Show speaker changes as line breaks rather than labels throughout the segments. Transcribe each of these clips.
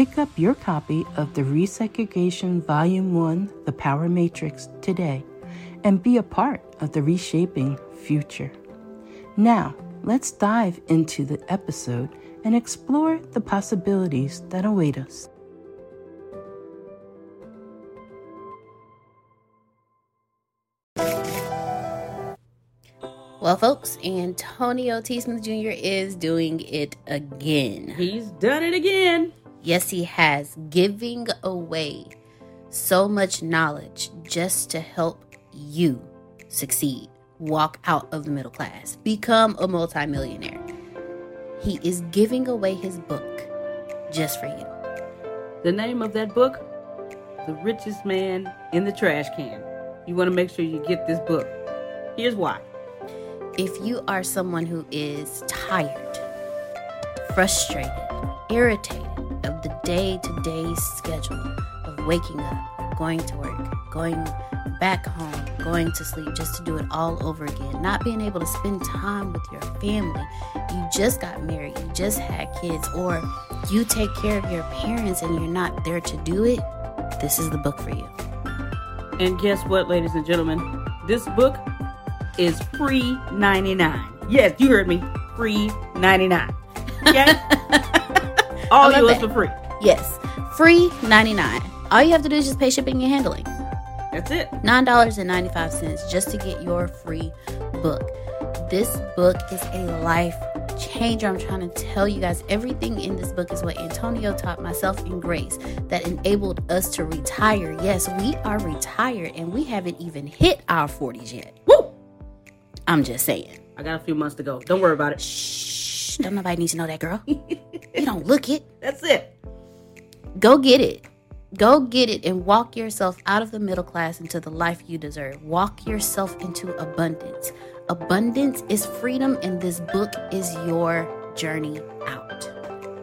Pick up your copy of the Resegregation Volume 1 The Power Matrix today and be a part of the reshaping future. Now, let's dive into the episode and explore the possibilities that await us.
Well, folks, Antonio T. Smith Jr. is doing it again.
He's done it again.
Yes, he has, giving away so much knowledge just to help you succeed, walk out of the middle class, become a multimillionaire. He is giving away his book just for you.
The name of that book? The Richest Man in the Trash Can. You want to make sure you get this book. Here's why.
If you are someone who is tired, frustrated, irritated, of the day to day schedule of waking up, going to work, going back home, going to sleep, just to do it all over again, not being able to spend time with your family. You just got married, you just had kids, or you take care of your parents and you're not there to do it. This is the book for you.
And guess what, ladies and gentlemen? This book is free 99. Yes, you heard me. Free 99. Okay? All yours for free.
Yes, free 99. All you have to do is just pay shipping and handling.
That's it.
$9.95 just to get your free book. This book is a life changer. I'm trying to tell you guys everything in this book is what Antonio taught myself and Grace that enabled us to retire. Yes, we are retired and we haven't even hit our 40s yet. Woo! I'm just saying.
I got a few months to go. Don't worry about it.
Shh. Don't nobody need to know that, girl. you don't look it.
That's it.
Go get it. Go get it and walk yourself out of the middle class into the life you deserve. Walk yourself into abundance. Abundance is freedom, and this book is your journey out.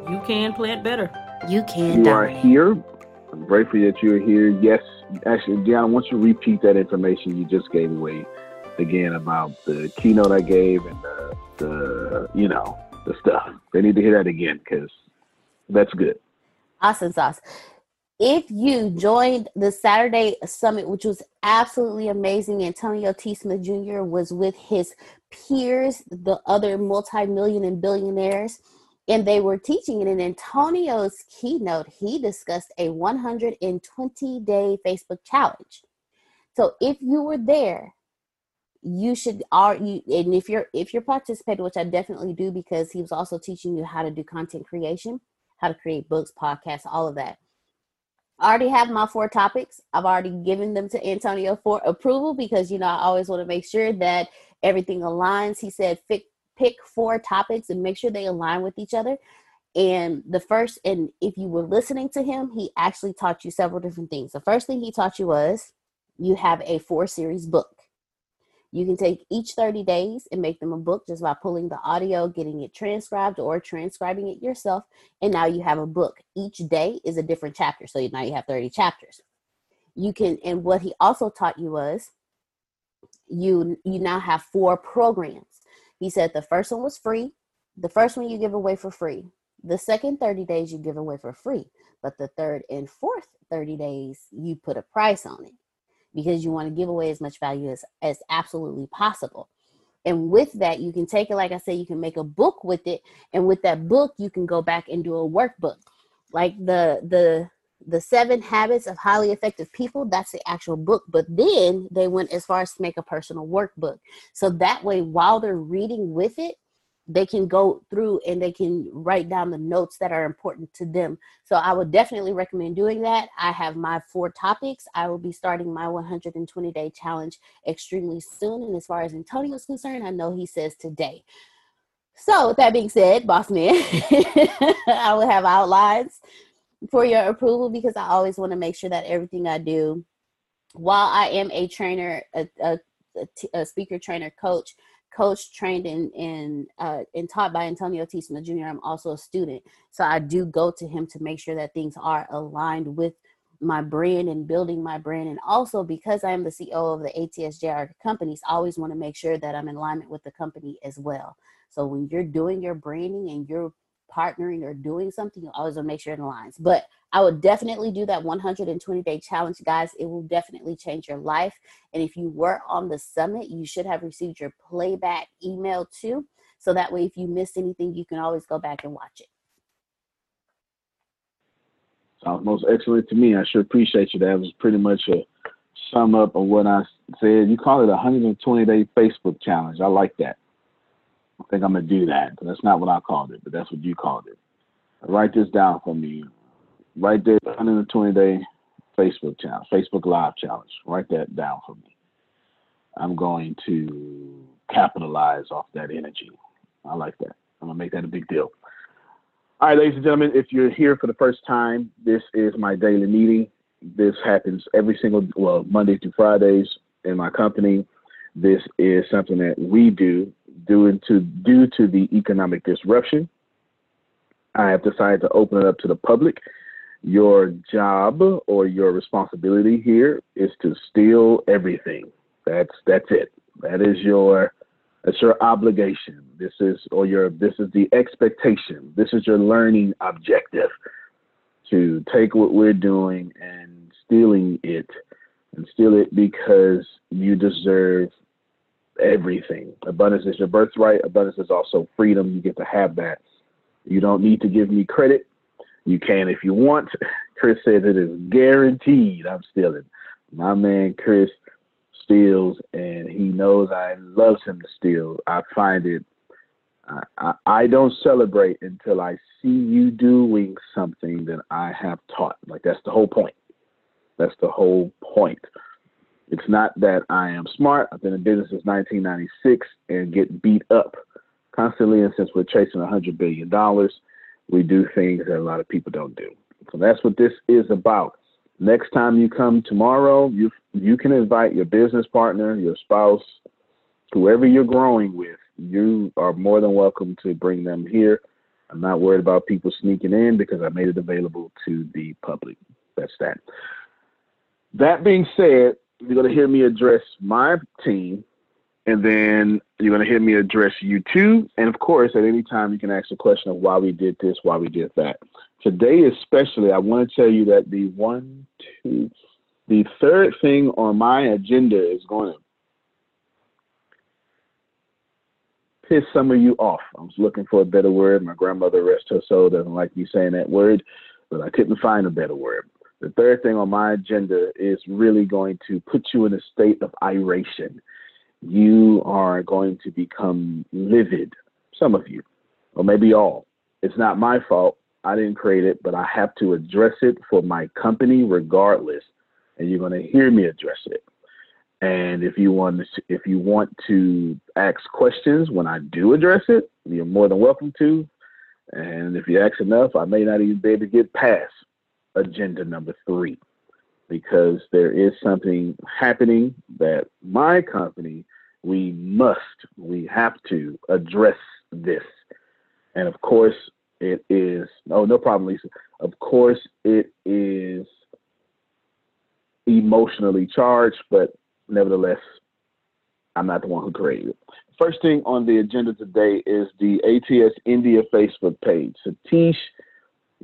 You can plant better.
You can.
You dominate. are here. I'm grateful that you're here. Yes, actually, Deanna, I want you to repeat that information you just gave away again about the keynote I gave and the, the you know, the stuff. They need to hear that again because that's good.
Awesome sauce. If you joined the Saturday summit, which was absolutely amazing, Antonio T. Smith Jr. was with his peers, the other multi-million and billionaires. and they were teaching it in Antonio's keynote. He discussed a 120 day Facebook challenge. So if you were there, you should are you and if you're if you're participating, which I definitely do because he was also teaching you how to do content creation, how to create books, podcasts, all of that. I already have my four topics. I've already given them to Antonio for approval because you know I always want to make sure that everything aligns. He said pick pick four topics and make sure they align with each other. And the first, and if you were listening to him, he actually taught you several different things. The first thing he taught you was you have a four series book. You can take each 30 days and make them a book just by pulling the audio, getting it transcribed, or transcribing it yourself. And now you have a book. Each day is a different chapter. So now you have 30 chapters. You can, and what he also taught you was you you now have four programs. He said the first one was free. The first one you give away for free. The second 30 days you give away for free. But the third and fourth 30 days, you put a price on it because you want to give away as much value as, as absolutely possible. And with that, you can take it, like I said, you can make a book with it. And with that book, you can go back and do a workbook. Like the the the seven habits of highly effective people that's the actual book but then they went as far as to make a personal workbook so that way while they're reading with it they can go through and they can write down the notes that are important to them. So I would definitely recommend doing that. I have my four topics. I will be starting my 120 day challenge extremely soon. And as far as Antonio is concerned, I know he says today. So with that being said, boss man, I will have outlines for your approval because I always want to make sure that everything I do, while I am a trainer, a, speaker trainer coach, coached, trained, and and uh, and taught by Antonio T. Jr. I'm also a student, so I do go to him to make sure that things are aligned with my brand and building my brand, and also because I am the CEO of the ATSJR companies, I always want to make sure that I'm in alignment with the company as well. So when you're doing your branding and you're partnering or doing something, you always want to make sure it aligns. But I would definitely do that 120 day challenge, guys. It will definitely change your life. And if you were on the summit, you should have received your playback email too. So that way, if you missed anything, you can always go back and watch it.
Sounds most excellent to me. I sure appreciate you. That was pretty much a sum up of what I said. You call it a 120 day Facebook challenge. I like that. I think I'm gonna do that. That's not what I called it, but that's what you called it. Write this down for me right there, 120 day Facebook challenge, Facebook Live challenge. Write that down for me. I'm going to capitalize off that energy. I like that. I'm gonna make that a big deal. All right, ladies and gentlemen, if you're here for the first time, this is my daily meeting. This happens every single well Monday through Fridays in my company. This is something that we do due to due to the economic disruption. I have decided to open it up to the public your job or your responsibility here is to steal everything. That's that's it. That is your that's your obligation. This is or your this is the expectation. This is your learning objective to take what we're doing and stealing it and steal it because you deserve everything. Abundance is your birthright. Abundance is also freedom. You get to have that. You don't need to give me credit. You can if you want. Chris says it is guaranteed I'm stealing. My man Chris steals, and he knows I loves him to steal. I find it. I, I, I don't celebrate until I see you doing something that I have taught. Like that's the whole point. That's the whole point. It's not that I am smart. I've been in business since 1996 and get beat up constantly. And since we're chasing $100 billion, we do things that a lot of people don't do. So that's what this is about. Next time you come tomorrow, you you can invite your business partner, your spouse, whoever you're growing with. You are more than welcome to bring them here. I'm not worried about people sneaking in because I made it available to the public. That's that. That being said, you're going to hear me address my team and then you're going to hear me address you too. And of course, at any time, you can ask a question of why we did this, why we did that. Today, especially, I want to tell you that the one, two, the third thing on my agenda is going to piss some of you off. I was looking for a better word. My grandmother, rest her soul, doesn't like me saying that word, but I couldn't find a better word. The third thing on my agenda is really going to put you in a state of iration. You are going to become livid, some of you, or maybe all. It's not my fault. I didn't create it, but I have to address it for my company regardless. And you're going to hear me address it. And if you want to, if you want to ask questions when I do address it, you're more than welcome to. And if you ask enough, I may not even be able to get past agenda number three because there is something happening that my company we must we have to address this. And of course it is oh no problem lisa. Of course it is emotionally charged but nevertheless i'm not the one who created it. First thing on the agenda today is the ats india facebook page. Satish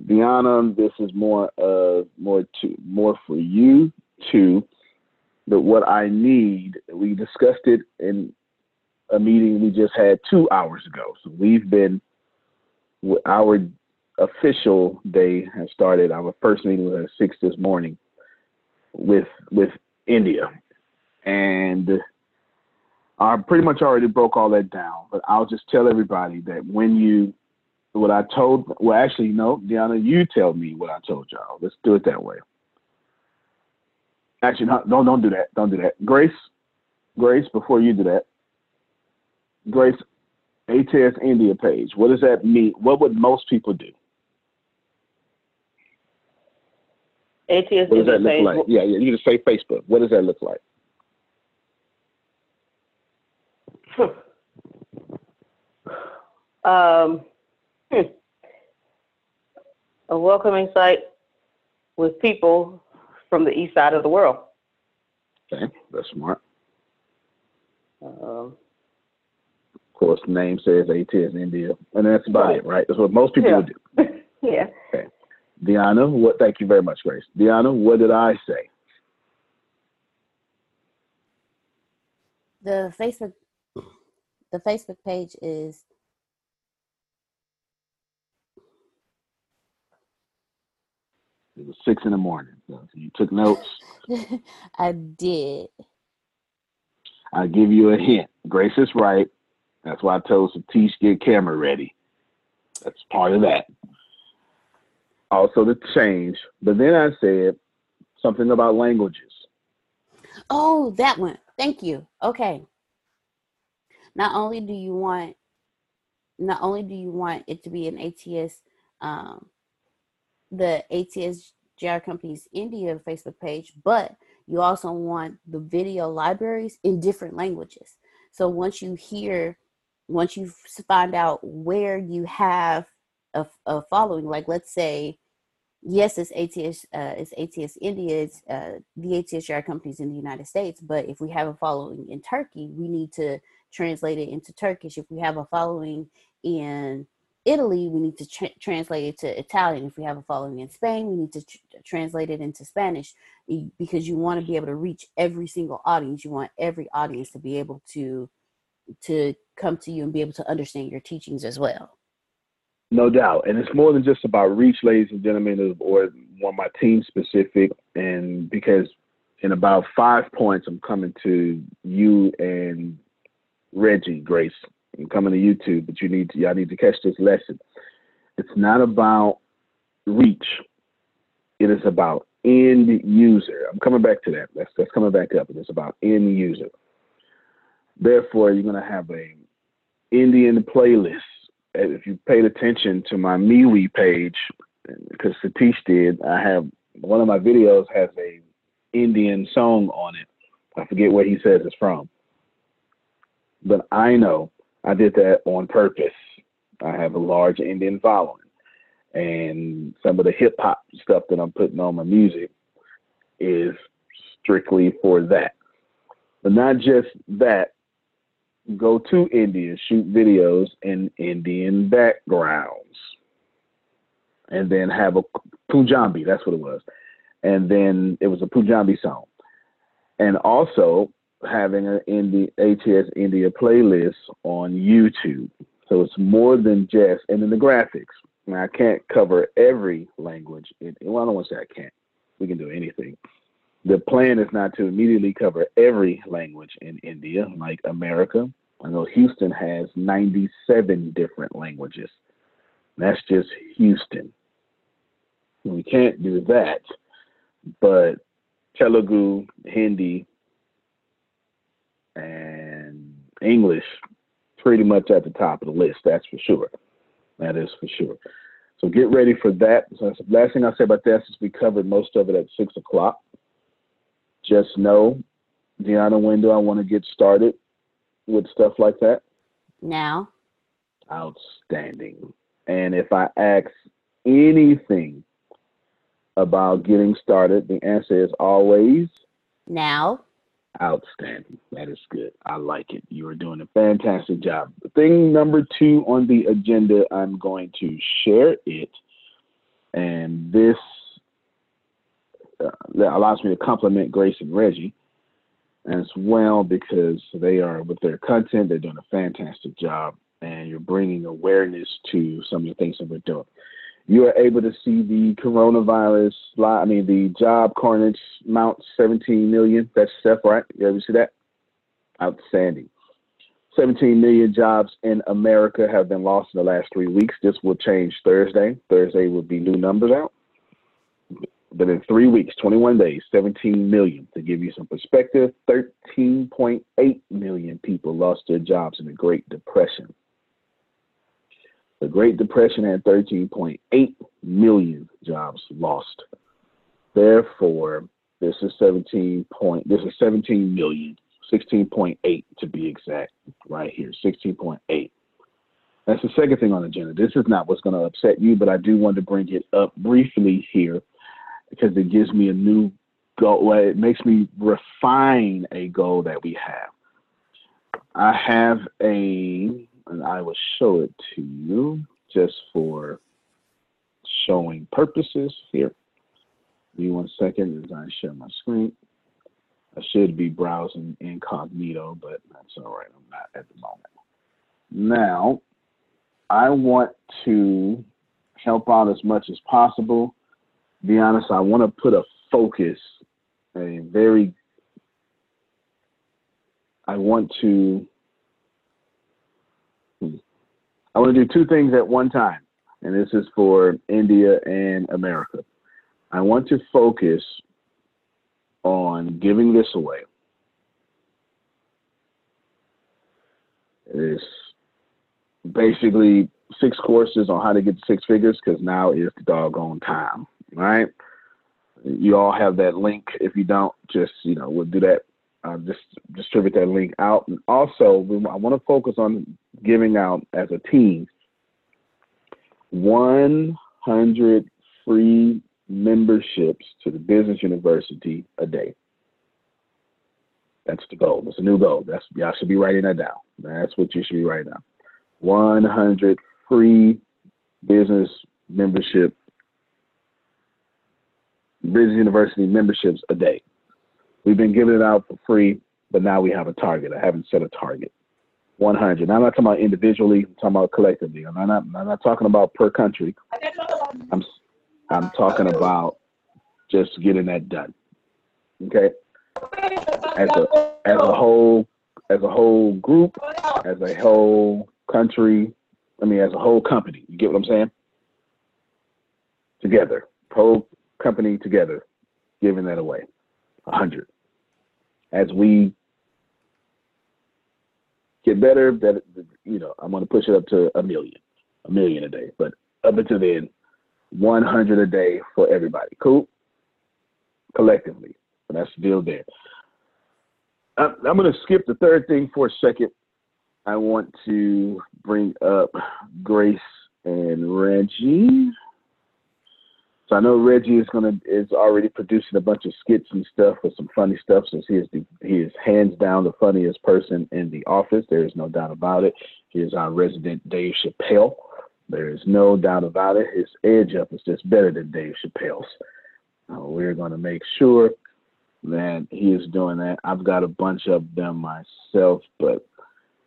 Diana, this is more uh more to more for you too. But what I need, we discussed it in a meeting we just had two hours ago. So we've been our official day has started. Our first meeting was at six this morning with with India, and I pretty much already broke all that down. But I'll just tell everybody that when you what I told, well, actually, no, Deanna, you tell me what I told y'all. Let's do it that way. Actually, no, don't don't do that. Don't do that. Grace, Grace, before you do that, Grace, ATS India page. What does that mean? What would most people do?
ATS
what does that look page. like? Yeah, yeah. You just say Facebook. What does that look like?
um, Hmm. A welcoming site with people from the east side of the world.
Okay, that's smart.
Um,
of course, the name says ATS India, and that's about right. it, right? That's what most people
yeah.
would
do. yeah.
Okay. Deanna, what? Thank you very much, Grace. Deanna, what did I say?
The Facebook, the Facebook page is
It was six in the morning. So you took notes.
I did.
I'll give you a hint. Grace is right. That's why I told Satish get camera ready. That's part of that. Also the change. But then I said something about languages.
Oh, that one. Thank you. Okay. Not only do you want not only do you want it to be an ATS um, the ATS JR Companies India Facebook page, but you also want the video libraries in different languages. So once you hear, once you find out where you have a, a following, like let's say, yes, it's ATS, uh, it's ATS India, it's uh, the ATS JR Companies in the United States, but if we have a following in Turkey, we need to translate it into Turkish. If we have a following in Italy, we need to tra- translate it to Italian. If we have a following in Spain, we need to tr- translate it into Spanish because you want to be able to reach every single audience. You want every audience to be able to to come to you and be able to understand your teachings as well.
No doubt, and it's more than just about reach, ladies and gentlemen, or one my team specific, and because in about five points, I'm coming to you and Reggie Grace and coming to YouTube, but you need to y'all need to catch this lesson. It's not about reach. It is about end user. I'm coming back to that. That's that's coming back up. It's about end user. Therefore, you're gonna have a Indian playlist. If you paid attention to my MeWe page, because Satish did, I have one of my videos has a Indian song on it. I forget where he says it's from. But I know I did that on purpose. I have a large Indian following, and some of the hip hop stuff that I'm putting on my music is strictly for that. But not just that, go to India, shoot videos in Indian backgrounds, and then have a Punjabi, that's what it was. And then it was a Punjabi song. And also having an India, ATS India playlist on YouTube. So it's more than just, and then the graphics. Now, I can't cover every language. In, well, I don't want to say I can't. We can do anything. The plan is not to immediately cover every language in India, like America. I know Houston has 97 different languages. That's just Houston. We can't do that, but Telugu, Hindi, and English pretty much at the top of the list. That's for sure. That is for sure. So get ready for that. So the last thing I'll say about that is we covered most of it at six o'clock. Just know, Deanna, when do I want to get started with stuff like that?
Now.
Outstanding. And if I ask anything about getting started, the answer is always
now.
Outstanding. That is good. I like it. You are doing a fantastic job. Thing number two on the agenda, I'm going to share it. And this uh, allows me to compliment Grace and Reggie as well because they are with their content, they're doing a fantastic job and you're bringing awareness to some of the things that we're doing you are able to see the coronavirus, I mean, the job carnage mount 17 million. That's Steph, right? You ever see that? Outstanding. 17 million jobs in America have been lost in the last three weeks. This will change Thursday. Thursday will be new numbers out. But in three weeks, 21 days, 17 million. To give you some perspective, 13.8 million people lost their jobs in the Great Depression. The Great Depression had 13.8 million jobs lost. Therefore, this is 17 point. This is 17 million, 16.8 to be exact, right here, 16.8. That's the second thing on the agenda. This is not what's going to upset you, but I do want to bring it up briefly here because it gives me a new goal. It makes me refine a goal that we have. I have a and I will show it to you just for showing purposes here. Give me one second as I share my screen. I should be browsing incognito, but that's all right. I'm not at the moment. Now, I want to help out as much as possible. Be honest, I want to put a focus, a very, I want to I want to do two things at one time, and this is for India and America. I want to focus on giving this away. It's basically six courses on how to get six figures because now is the doggone time, right? You all have that link. If you don't, just you know, we'll do that uh, just distribute that link out. And also, we, I want to focus on giving out as a team 100 free memberships to the business university a day. That's the goal. That's a new goal. That's y'all should be writing that down. That's what you should be writing down. 100 free business membership, business university memberships a day. We've been giving it out for free, but now we have a target. I haven't set a target. 100. Now, I'm not talking about individually. I'm talking about collectively. I'm not. I'm not talking about per country. I'm. I'm talking about just getting that done. Okay. As a as a whole as a whole group, as a whole country. I mean, as a whole company. You get what I'm saying? Together, whole company together, giving that away. 100 as we get better, that you know, I'm going to push it up to a million, a million a day. But up until then, 100 a day for everybody. Cool. Collectively, but that's still there. I'm, I'm going to skip the third thing for a second. I want to bring up Grace and Reggie. So I know Reggie is gonna is already producing a bunch of skits and stuff with some funny stuff since he is the he is hands down the funniest person in the office. There is no doubt about it. He is our resident Dave Chappelle. There is no doubt about it. His edge up is just better than Dave Chappelle's. Uh, we're going to make sure that he is doing that. I've got a bunch of them myself, but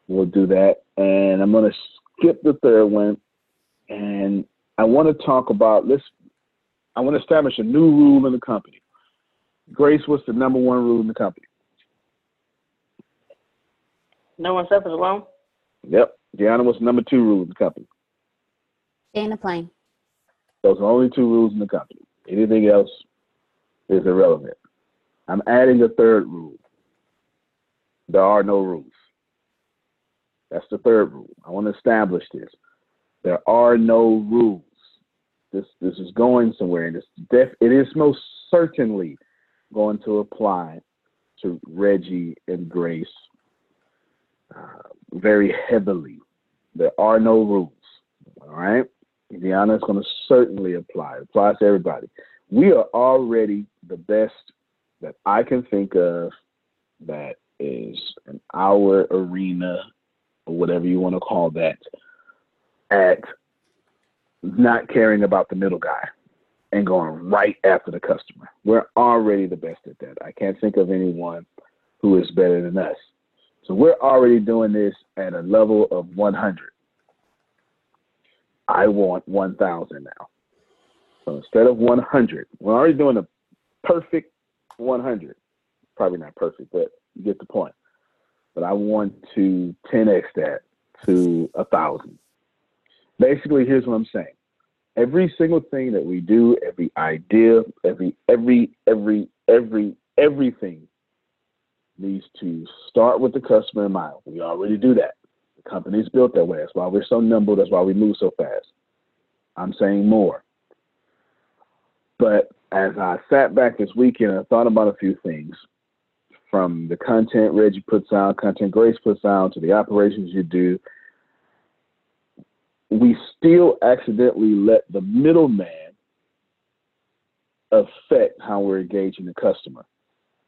we'll do that. And I'm going to skip the third one. And I want to talk about let's. I want to establish a new rule in the company. Grace, what's the number one rule in the company?
No one suffers alone.
Yep. Deanna, what's the number two rule in the company?
Stay in the plane.
Those are only two rules in the company. Anything else is irrelevant. I'm adding a third rule. There are no rules. That's the third rule. I want to establish this. There are no rules. This this is going somewhere, and it's def, it is most certainly going to apply to Reggie and Grace uh, very heavily. There are no rules. All right. Deanna is going to certainly apply. It applies to everybody. We are already the best that I can think of that is in our arena or whatever you want to call that at not caring about the middle guy and going right after the customer. We're already the best at that. I can't think of anyone who is better than us. So we're already doing this at a level of 100. I want 1,000 now. So instead of 100, we're already doing a perfect 100. Probably not perfect, but you get the point. But I want to 10x that to a thousand. Basically, here's what I'm saying. Every single thing that we do, every idea, every every every every everything needs to start with the customer in mind. We already do that. The company's built that way. That's why we're so nimble. That's why we move so fast. I'm saying more. But as I sat back this weekend, I thought about a few things from the content Reggie puts out, content Grace puts out, to the operations you do. We still accidentally let the middleman affect how we're engaging the customer.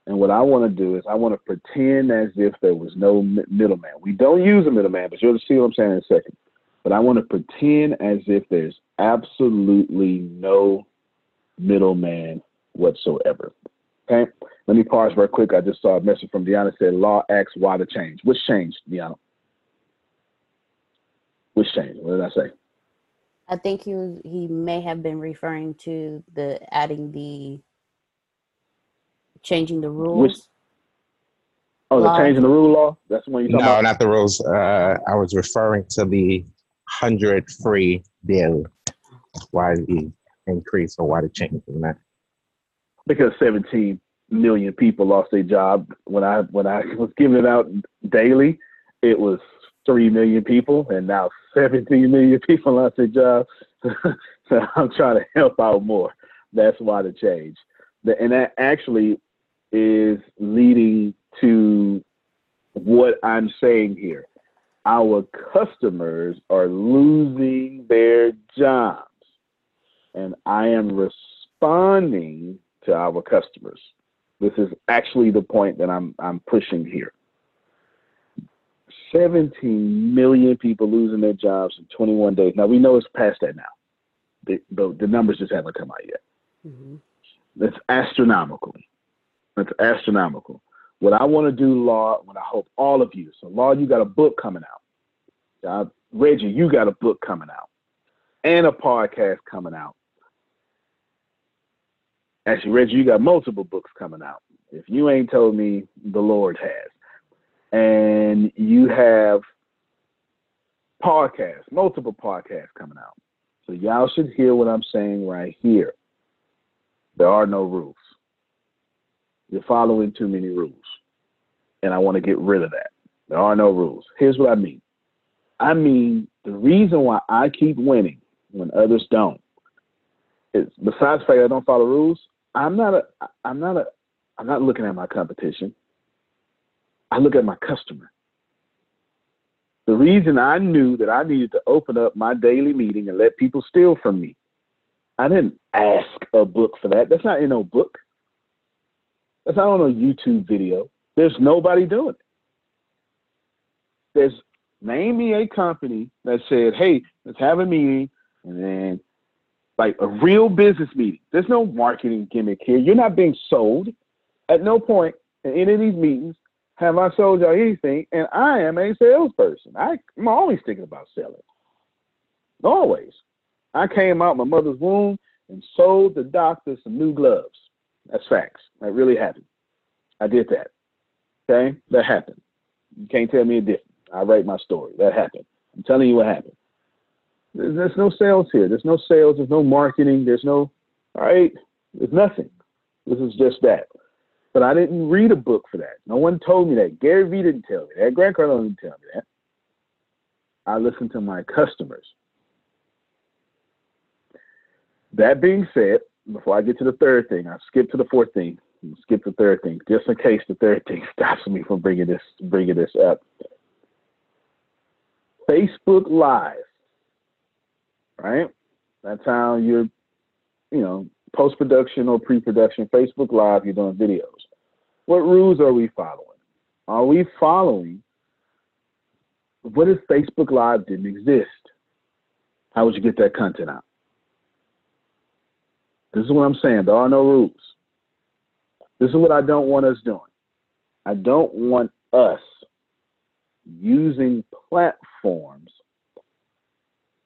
And what I want to do is I want to pretend as if there was no middleman. We don't use a middleman, but you'll see what I'm saying in a second. But I want to pretend as if there's absolutely no middleman whatsoever. Okay? Let me pause real quick. I just saw a message from Deanna said, Law asks why the change. Which changed, Deanna? Which changed? What did I say?
I think he was, he may have been referring to the adding the changing the rules.
Which, oh, the changing the rule law? That's the one you talking about.
no,
about?
not the rules. Uh, I was referring to the 100 free bill. Why the increase or why the change in that?
Because 17 million people lost their job when I when I was giving it out daily. It was three million people, and now 17 million people lost their job. so I'm trying to help out more. That's why the change. And that actually is leading to what I'm saying here. Our customers are losing their jobs, and I am responding to our customers. This is actually the point that I'm I'm pushing here. 17 million people losing their jobs in 21 days. Now we know it's past that now. The, the, the numbers just haven't come out yet.
Mm-hmm.
That's astronomical. That's astronomical. What I want to do, Law, what I hope all of you, so Law, you got a book coming out. Uh, Reggie, you got a book coming out and a podcast coming out. Actually, Reggie, you got multiple books coming out. If you ain't told me, the Lord has. And you have podcasts, multiple podcasts coming out. So y'all should hear what I'm saying right here. There are no rules. You're following too many rules. And I want to get rid of that. There are no rules. Here's what I mean. I mean, the reason why I keep winning when others don't is besides the fact I don't follow rules, I'm not a I'm not a I'm not looking at my competition. I look at my customer. The reason I knew that I needed to open up my daily meeting and let people steal from me, I didn't ask a book for that. That's not in no book. That's not on a YouTube video. There's nobody doing it. There's name me a company that said, hey, let's have a meeting and then like a real business meeting. There's no marketing gimmick here. You're not being sold. At no point in any of these meetings have I sold y'all anything, and I am a salesperson. I, I'm always thinking about selling. Always. I came out my mother's womb and sold the doctor some new gloves. That's facts. That really happened. I did that. Okay? That happened. You can't tell me a different. I write my story. That happened. I'm telling you what happened. There's, there's no sales here. There's no sales. There's no marketing. There's no, all right? There's nothing. This is just that. But I didn't read a book for that. No one told me that. Gary Vee didn't tell me that. Grant Cardone didn't tell me that. I listened to my customers. That being said, before I get to the third thing, I skip to the fourth thing. Skip the third thing, just in case the third thing stops me from bringing this bringing this up. Facebook Live, right? That's how you're, you know, post production or pre production. Facebook Live, you're doing videos. What rules are we following? Are we following what if Facebook Live didn't exist? How would you get that content out? This is what I'm saying. There are no rules. This is what I don't want us doing. I don't want us using platforms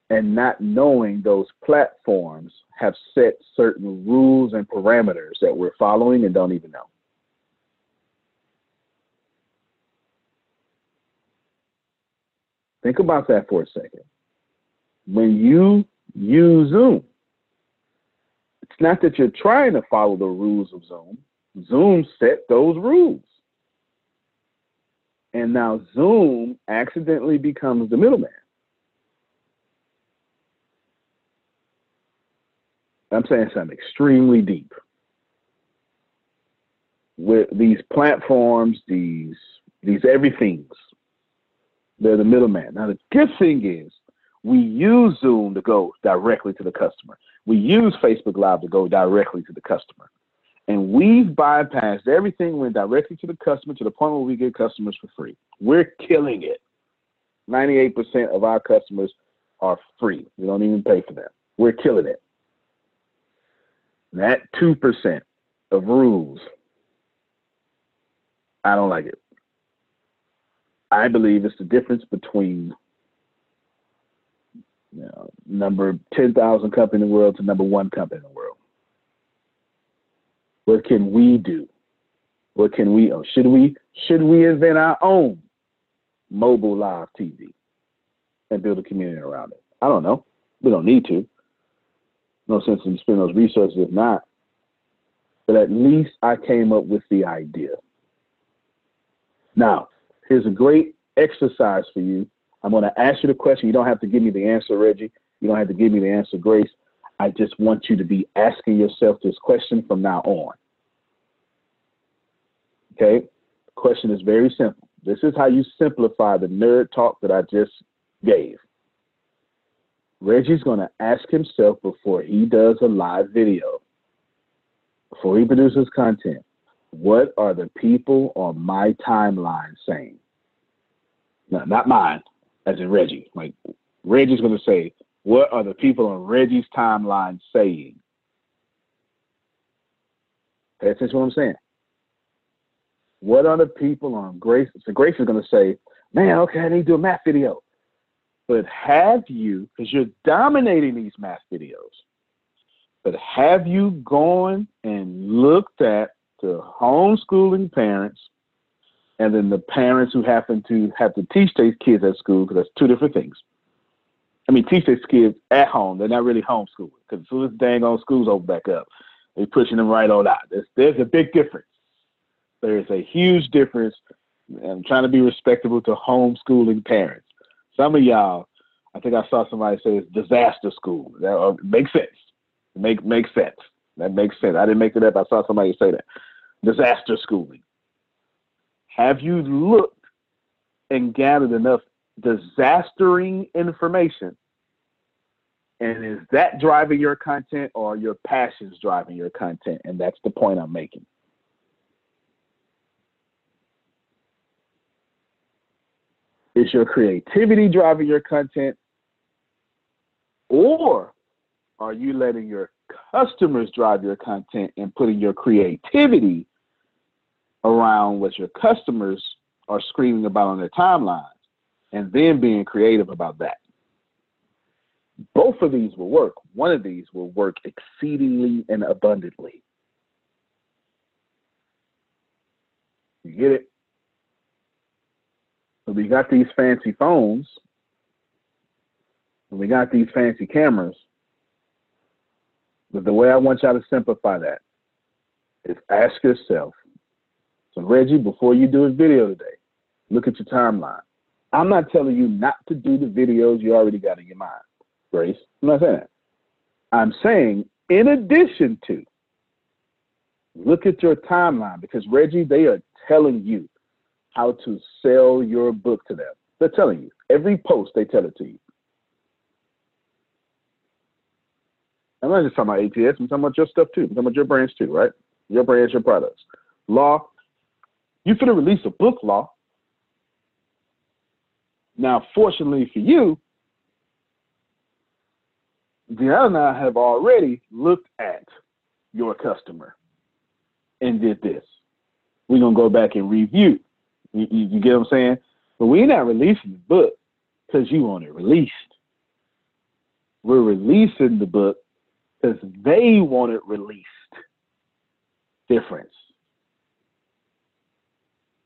and not knowing those platforms have set certain rules and parameters that we're following and don't even know. Think about that for a second. When you use Zoom, it's not that you're trying to follow the rules of Zoom. Zoom set those rules. And now Zoom accidentally becomes the middleman. I'm saying something extremely deep. With these platforms, these these everythings, they're the middleman. Now the good thing is we use Zoom to go directly to the customer. We use Facebook Live to go directly to the customer. And we've bypassed everything, went directly to the customer to the point where we get customers for free. We're killing it. 98% of our customers are free. We don't even pay for them. We're killing it. That 2% of rules, I don't like it. I believe it's the difference between you know, number 10,000 company in the world to number one company in the world. What can we do? What can we? Oh, should we? Should we invent our own mobile live TV and build a community around it? I don't know. We don't need to. No sense in spending those resources if not. But at least I came up with the idea. Now, here's a great exercise for you. I'm going to ask you the question. You don't have to give me the answer, Reggie. You don't have to give me the answer, Grace. I just want you to be asking yourself this question from now on. Okay? The question is very simple. This is how you simplify the nerd talk that I just gave. Reggie's going to ask himself before he does a live video, before he produces content, what are the people on my timeline saying? No, not mine, as in Reggie. Like Reggie's going to say, what are the people on Reggie's timeline saying? Pay attention to what I'm saying. What are the people on Grace? So Grace is going to say, man, okay, I need to do a math video. But have you, because you're dominating these math videos, but have you gone and looked at the homeschooling parents and then the parents who happen to have to teach their kids at school, because that's two different things. I mean, teach their kids at home. They're not really homeschooling because as soon as dang on schools open back up, they're pushing them right on out. There's, there's a big difference. There's a huge difference. I'm trying to be respectable to homeschooling parents. Some of y'all, I think I saw somebody say it's disaster school. That uh, makes sense. Make makes sense. That makes sense. I didn't make it up. I saw somebody say that. Disaster schooling. Have you looked and gathered enough disastering information? And is that driving your content or your passions driving your content? And that's the point I'm making. Is your creativity driving your content? Or are you letting your customers drive your content and putting your creativity around what your customers are screaming about on their timelines and then being creative about that. Both of these will work. One of these will work exceedingly and abundantly. You get it? So we got these fancy phones, we got these fancy cameras. But the way I want y'all to simplify that is ask yourself. So Reggie, before you do a video today, look at your timeline. I'm not telling you not to do the videos you already got in your mind, Grace. I'm not saying that. I'm saying, in addition to, look at your timeline because Reggie, they are telling you how to sell your book to them. They're telling you. Every post, they tell it to you. I'm not just talking about ATS, I'm talking about your stuff too. I'm talking about your brands too, right? Your brands, your products. Law, you finna release a book, Law. Now, fortunately for you, Deanna and I have already looked at your customer and did this. We're gonna go back and review. You, you, you get what I'm saying? But we're not releasing the book because you want it released. We're releasing the book because they want it released. Difference.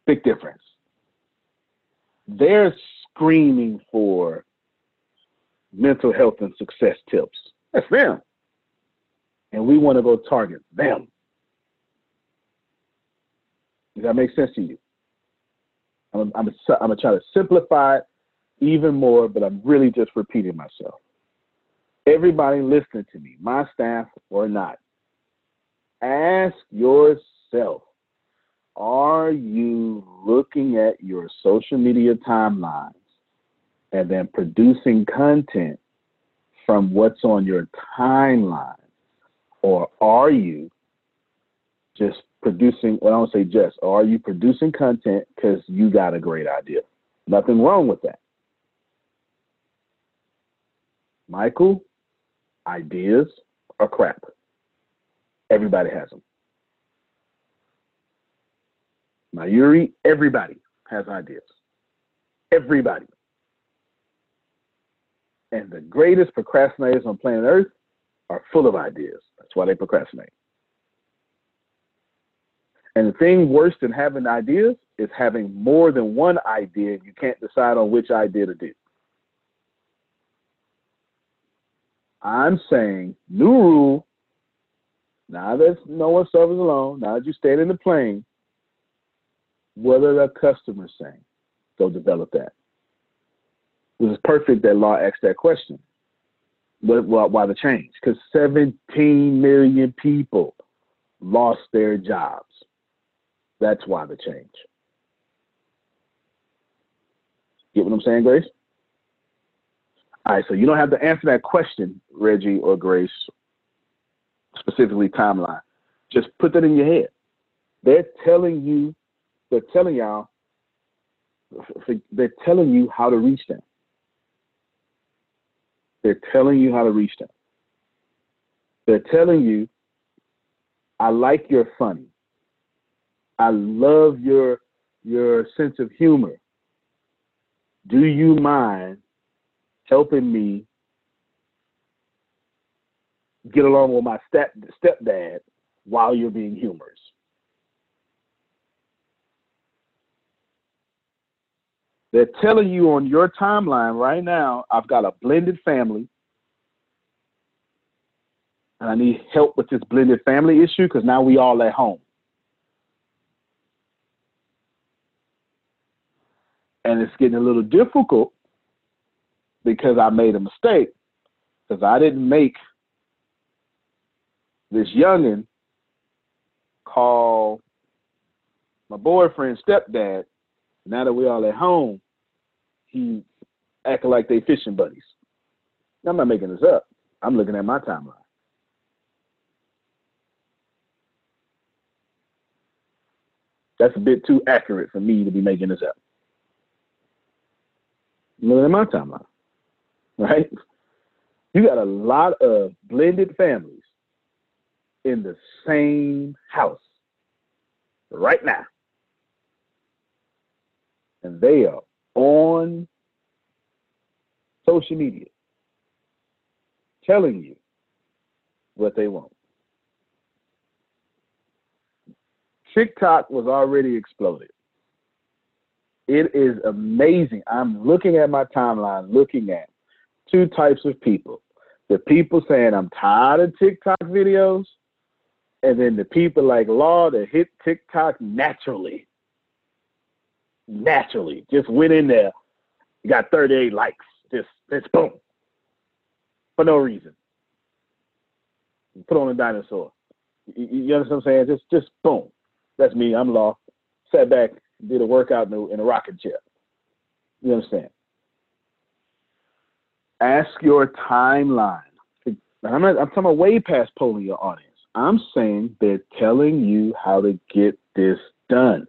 Big difference. They're screaming for mental health and success tips. That's them. And we want to go target them. Does that make sense to you? I'm, I'm, I'm going to try to simplify it even more, but I'm really just repeating myself. Everybody listening to me, my staff or not, ask yourself are you looking at your social media timelines and then producing content from what's on your timeline? Or are you just producing, well, I don't say just, are you producing content because you got a great idea? Nothing wrong with that. Michael, ideas are crap. Everybody has them. Mayuri, everybody has ideas. Everybody. And the greatest procrastinators on planet Earth are full of ideas. That's why they procrastinate. And the thing worse than having ideas is having more than one idea you can't decide on which idea to do. I'm saying new rule. Now that no one suffers alone, now that you stand in the plane, what are the customers saying? Go develop that. It was perfect that law asked that question. But why the change? Because 17 million people lost their jobs. That's why the change. Get what I'm saying, Grace? All right, so you don't have to answer that question, Reggie or Grace, specifically timeline. Just put that in your head. They're telling you they're telling y'all, they're telling you how to reach them. They're telling you how to reach them. They're telling you, I like your funny. I love your your sense of humor. Do you mind helping me get along with my step stepdad while you're being humorous? They're telling you on your timeline right now, I've got a blended family. And I need help with this blended family issue because now we all at home. And it's getting a little difficult because I made a mistake. Because I didn't make this youngin call my boyfriend's stepdad now that we're all at home, he acting like they fishing buddies. I'm not making this up. I'm looking at my timeline. That's a bit too accurate for me to be making this up. looking at my timeline, right? You got a lot of blended families in the same house right now. And they are on social media telling you what they want. TikTok was already exploded. It is amazing. I'm looking at my timeline, looking at two types of people. The people saying, I'm tired of TikTok videos, and then the people like Law that hit TikTok naturally. Naturally. Just went in there, got 38 likes. Just, just boom. For no reason. Put on a dinosaur. You, you understand what I'm saying? Just, just boom. That's me. I'm Law. Sat back, did a workout in a, in a rocket chair. You understand? Ask your timeline. I'm, not, I'm talking about way past polling your audience. I'm saying they're telling you how to get this done.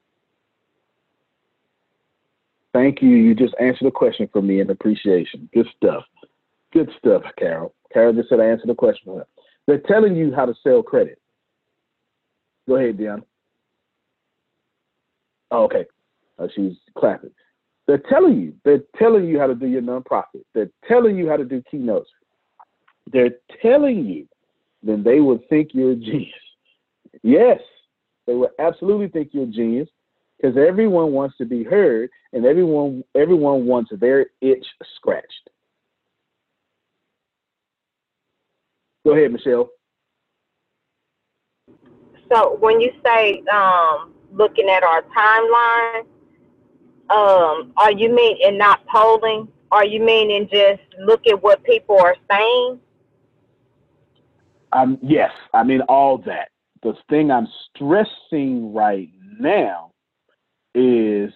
Thank you. You just answered a question for me in appreciation. Good stuff. Good stuff, Carol. Carol just said I answered the question for her. They're telling you how to sell credit. Go ahead, Deanna. Oh, okay. Uh, she's clapping. They're telling you. They're telling you how to do your nonprofit. They're telling you how to do keynotes. They're telling you. Then they would think you're a genius. Yes, they would absolutely think you're a genius because everyone wants to be heard and everyone everyone wants their itch scratched. Go ahead, Michelle.
So when you say um, looking at our timeline, um, are you mean in not polling? Are you meaning just look at what people are saying?
Um, yes, I mean all that. The thing I'm stressing right now is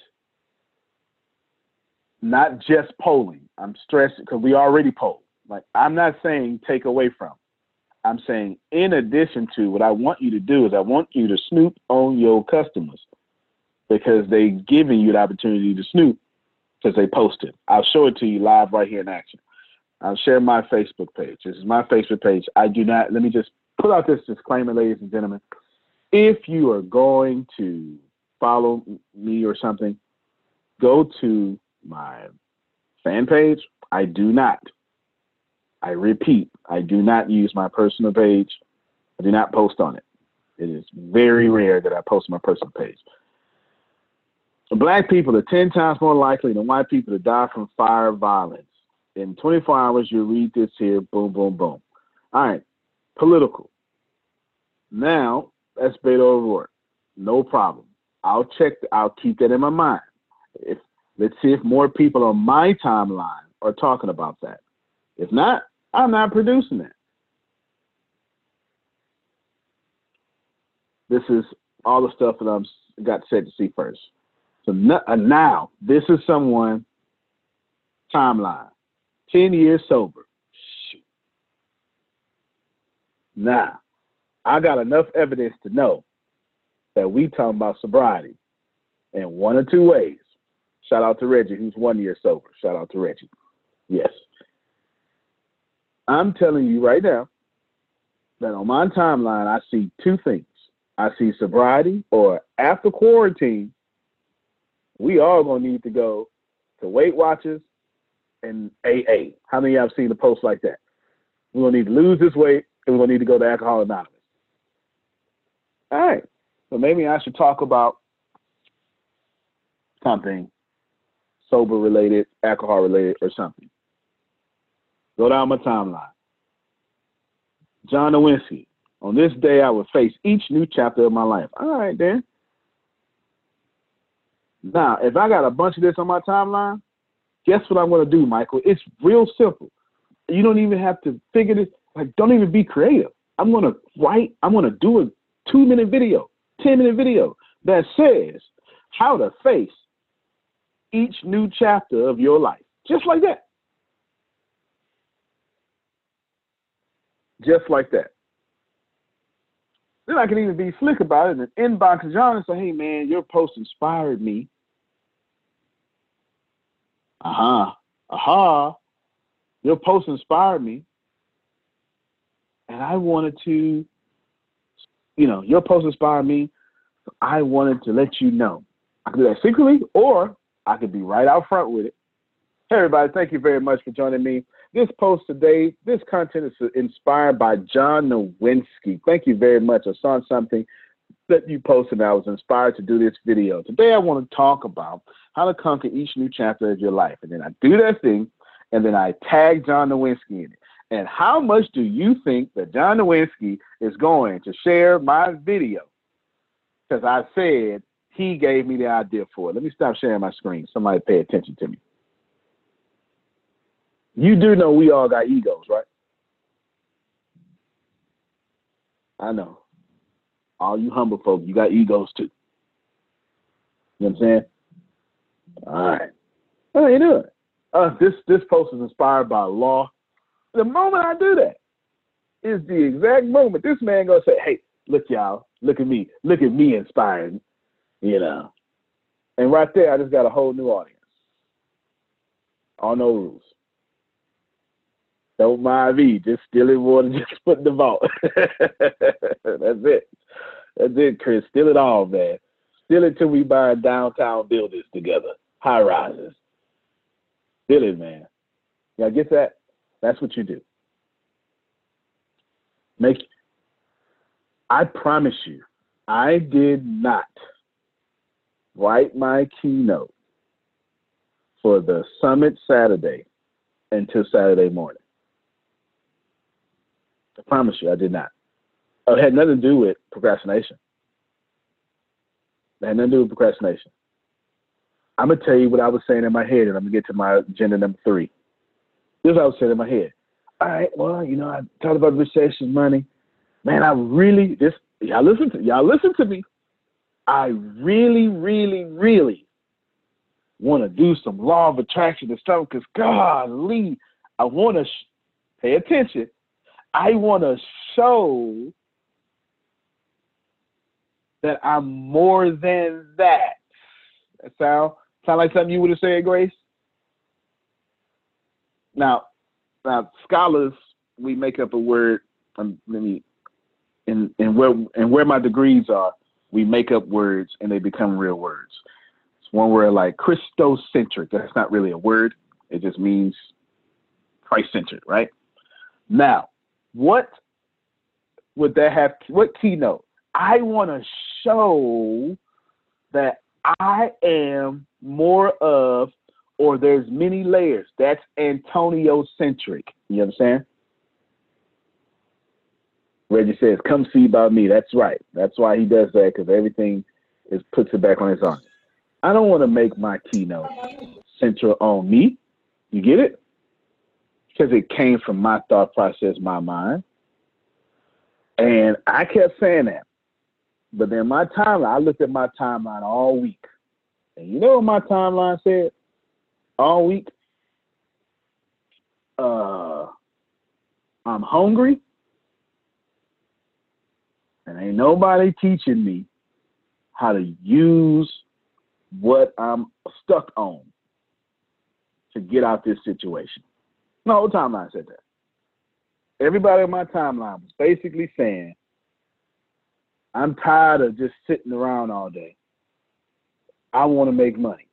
not just polling. I'm stressing because we already poll. Like I'm not saying take away from. I'm saying in addition to what I want you to do is I want you to snoop on your customers because they giving you the opportunity to snoop because they posted. I'll show it to you live right here in action. I'll share my Facebook page. This is my Facebook page. I do not, let me just put out this disclaimer, ladies and gentlemen. If you are going to follow me or something, go to my fan page. I do not. I repeat, I do not use my personal page. I do not post on it. It is very rare that I post my personal page. Black people are 10 times more likely than white people to die from fire violence. In 24 hours, you read this here, boom, boom, boom. All right, political. Now, that's Beto O'Rourke. No problem. I'll check, I'll keep that in my mind. If Let's see if more people on my timeline are talking about that. If not, I'm not producing it. This is all the stuff that I'm got set to see first. So uh, now, this is someone timeline. 10 years sober. Shoot. Now, I got enough evidence to know that we talking about sobriety in one or two ways. Shout out to Reggie, who's one year sober. Shout out to Reggie. Yes. I'm telling you right now that on my timeline, I see two things. I see sobriety or after quarantine, we all gonna need to go to Weight Watchers and AA. How many of y'all have seen a post like that? We're gonna need to lose this weight and we're gonna need to go to Alcohol Anonymous. All right. So maybe I should talk about something sober related, alcohol related, or something. Go down my timeline. John Nowinski. On this day, I will face each new chapter of my life. All right, then. Now, if I got a bunch of this on my timeline, guess what I'm going to do, Michael? It's real simple. You don't even have to figure this. Like, don't even be creative. I'm going to write, I'm going to do a two minute video, 10 minute video that says how to face each new chapter of your life. Just like that. Just like that. Then I can even be slick about it and inbox John and say, hey man, your post inspired me. Uh-huh. Uh-huh. Your post inspired me. And I wanted to, you know, your post inspired me. I wanted to let you know. I could do that secretly, or I could be right out front with it. Hey, everybody, thank you very much for joining me. This post today, this content is inspired by John Nowinski. Thank you very much. I saw something that you posted and I was inspired to do this video. Today, I want to talk about how to conquer each new chapter of your life. And then I do that thing, and then I tag John Nowinski in it. And how much do you think that John Nowinski is going to share my video? Because I said he gave me the idea for it. Let me stop sharing my screen. Somebody pay attention to me. You do know we all got egos, right? I know. All you humble folk, you got egos too. You know what I'm saying? All right. How you doing? Uh, this this post is inspired by law. The moment I do that is the exact moment this man gonna say, "Hey, look, y'all, look at me, look at me inspiring," you know. And right there, I just got a whole new audience. All no rules. Don't mind me. Just stealing water, just put in the vault. That's it. That's it, Chris. Steal it all, man. Steal it till we buy downtown buildings together, high rises. Steal it, man. Y'all get that? That's what you do. Make. I promise you, I did not write my keynote for the summit Saturday until Saturday morning. I promise you, I did not. It had nothing to do with procrastination. It had nothing to do with procrastination. I'm gonna tell you what I was saying in my head, and I'm gonna get to my agenda number three. This is what I was saying in my head. All right, well, you know, I talked about recession money. Man, I really this y'all listen to y'all listen to me. I really, really, really want to do some law of attraction and stuff because golly, I want to sh- pay attention. I want to show that I'm more than that. That sound sound like something you would have said, Grace? Now, now scholars, we make up a word. Um, let me, and and where and where my degrees are, we make up words and they become real words. It's one word like Christocentric. That's not really a word. It just means Christ-centered, right? Now, what would that have? What keynote? I want to show that I am more of, or there's many layers. That's Antonio centric. You understand? Reggie says, "Come see about me." That's right. That's why he does that because everything is puts it back on his own. I don't want to make my keynote central on me. You get it? because it came from my thought process, my mind. And I kept saying that. But then my timeline, I looked at my timeline all week. And you know what my timeline said all week? Uh, I'm hungry. And ain't nobody teaching me how to use what I'm stuck on to get out this situation. My whole timeline said that. Everybody on my timeline was basically saying, I'm tired of just sitting around all day. I want to make money.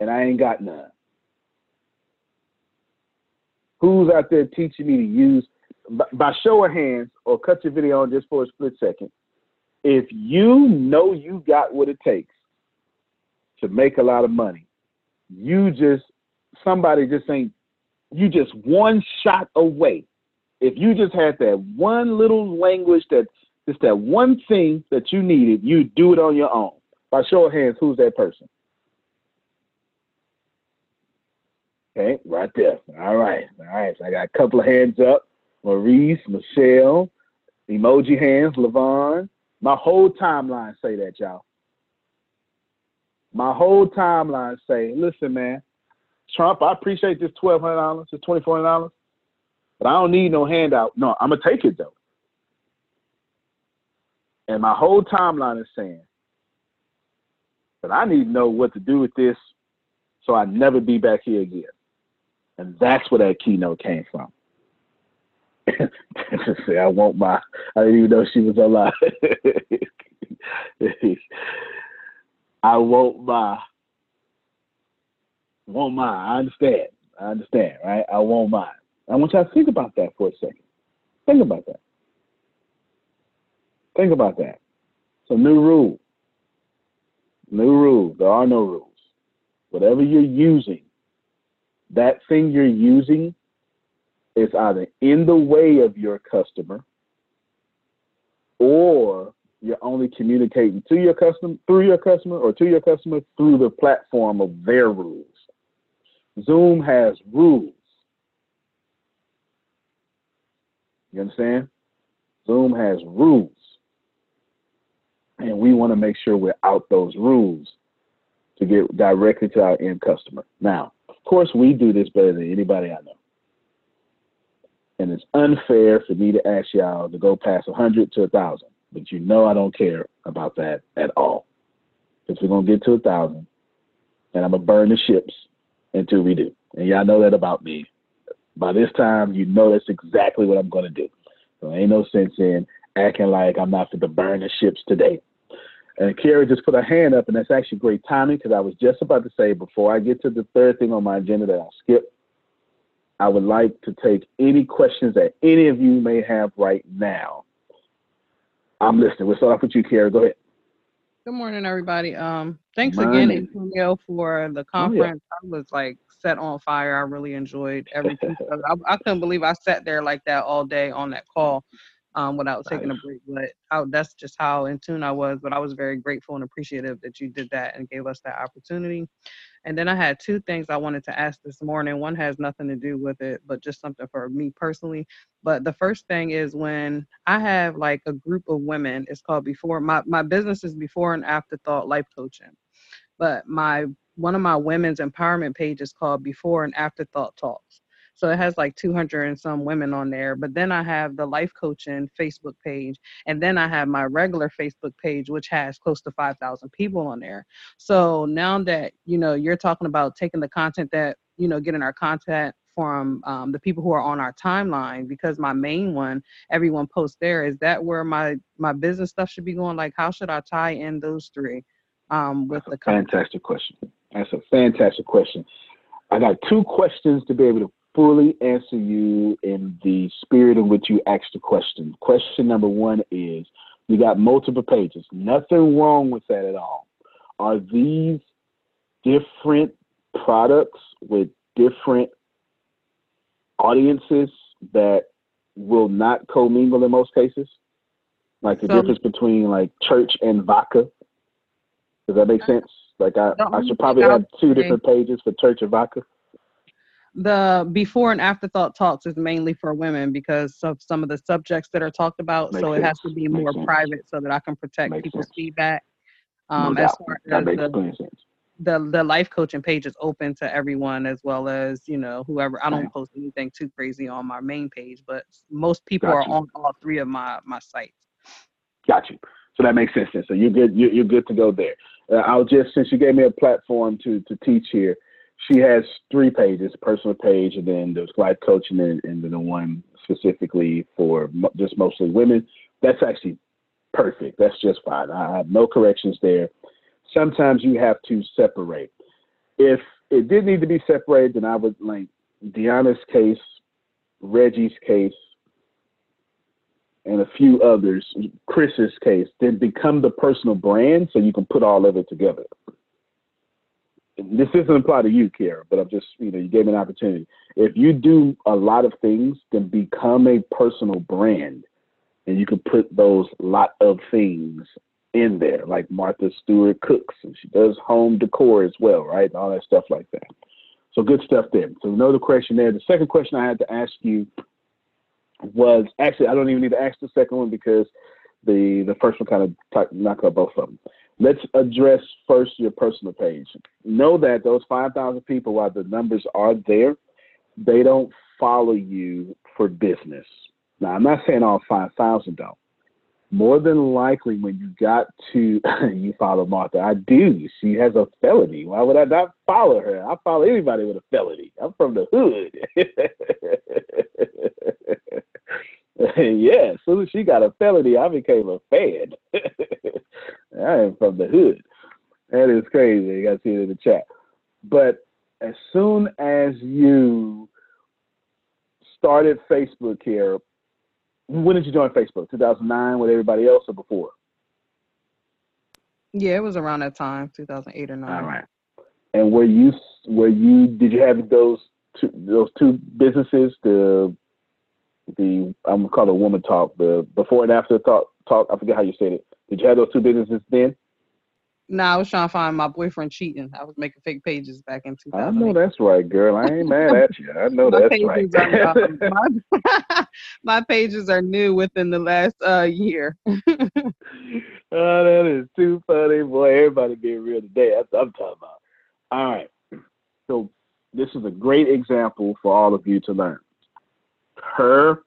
And I ain't got none. Who's out there teaching me to use, by show of hands, or cut your video on just for a split second, if you know you got what it takes to make a lot of money, you just, somebody just ain't you just one shot away. If you just had that one little language that just that one thing that you needed, you do it on your own. By show of hands, who's that person? Okay, right there. All right, all right. So I got a couple of hands up. Maurice, Michelle, emoji hands, Levon. My whole timeline say that, y'all. My whole timeline say, listen, man, Trump, I appreciate this twelve hundred dollars, this twenty four hundred dollars, but I don't need no handout. No, I'm gonna take it though. And my whole timeline is saying that I need to know what to do with this so I never be back here again. And that's where that keynote came from. say I want my I didn't even know she was alive. I want my won't mind. I understand. I understand, right? I won't mind. I want y'all to think about that for a second. Think about that. Think about that. So new rule. New rule. There are no rules. Whatever you're using, that thing you're using is either in the way of your customer or you're only communicating to your customer through your customer or to your customer through the platform of their rules. Zoom has rules. You understand? Zoom has rules. And we want to make sure we're out those rules to get directly to our end customer. Now, course, we do this better than anybody I know. And it's unfair for me to ask y'all to go past 100 to 1,000. But you know I don't care about that at all. Because we're going to get to 1,000 and I'm going to burn the ships until we do. And y'all know that about me. By this time, you know that's exactly what I'm going to do. So ain't no sense in acting like I'm not going to burn the ships today. And Kara just put her hand up, and that's actually great timing because I was just about to say before I get to the third thing on my agenda that I'll skip, I would like to take any questions that any of you may have right now. I'm listening. We'll start off with you, Kara. Go ahead.
Good morning, everybody. Um, thanks
Morning.
again, Antonio, for the conference. I was like set on fire. I really enjoyed every piece of it. I, I couldn't believe I sat there like that all day on that call um, without taking a break. But I, that's just how in tune I was. But I was very grateful and appreciative that you did that and gave us that opportunity. And then I had two things I wanted to ask this morning. One has nothing to do with it, but just something for me personally. But the first thing is when I have like a group of women, it's called before my, my business is before and afterthought life coaching. But my one of my women's empowerment pages called before and afterthought talks. So it has like 200 and some women on there. But then I have the life coaching Facebook page. And then I have my regular Facebook page, which has close to 5,000 people on there. So now that, you know, you're talking about taking the content that, you know, getting our content from um, the people who are on our timeline, because my main one, everyone posts there. Is that where my, my business stuff should be going? Like, how should I tie in those three um, with the content?
Fantastic question. That's a fantastic question. I got two questions to be able to fully answer you in the spirit in which you asked the question. Question number one is you got multiple pages. Nothing wrong with that at all. Are these different products with different audiences that will not commingle in most cases? Like the
So-
difference between like church and vodka? Does that make sense? Like I, I should probably have two different pages for church and vodka.
The before and after thought talks is mainly for women because of some of the subjects that are talked about.
Makes
so it has to
sense.
be
Makes
more
sense.
private so that I can protect
Makes
people's
sense.
feedback.
No
Um, as
doubt.
far
That
as
makes
the,
sense.
the the life coaching page is open to everyone as well as you know whoever. I don't
Right.
post anything too crazy on my main page, but most people are on all three of my my sites.
Got you. So that makes sense. Then. So you're good. You're, you're good to go there. Uh, I'll just since you gave me a platform to to teach here, she has three pages: personal page, and then there's life coaching, and, and then the one specifically for mo- just mostly women. That's actually perfect. That's just fine. I have no corrections there. Sometimes you have to separate. If it did need to be separated, then I would like Deanna's case, Reggie's case, and a few others, Chris's case, then become the personal brand so you can put all of it together. This doesn't apply to you, Kara, but I'm just, you know, you gave me an opportunity. If you do a lot of things, then become a personal brand and you can put those lot of things in there, like Martha Stewart cooks and she does home decor as well, right? All that stuff like that. So good stuff there. So another question there. The second question I had to ask you was actually I don't even need to ask the second one because the the first one kind of knocked out both of them. Let's address first your personal page. Know that those five thousand people, while the numbers are there, they don't follow you for business. Now I'm not saying all five thousand don't. More than likely, when you got to you follow Martha, I do. She has a felony. Why would I not follow her? I follow anybody with a felony. I'm from the hood. yeah, as soon as she got a felony, I became a fan. I am from the hood. That is crazy. You got to see it in the chat. But as soon as you started Facebook here, when did you join Facebook? 2009 with everybody else or before?
Yeah, it was around that time, 2008 or 9.
All right. And were you were you did you have those two those two businesses the the I'm gonna call it woman talk the before and after talk talk I forget how you said it. Did you have those two businesses then?
No, nah, I was trying to find my boyfriend cheating. I was making fake pages back in 2000.
I know that's right, girl. I ain't mad at you. I know that's right.
My, my, pages are new within the last uh, year.
oh, that is too funny, boy. Everybody being real today. That's what I'm talking about. All right. So this is a great example for all of you to learn. Her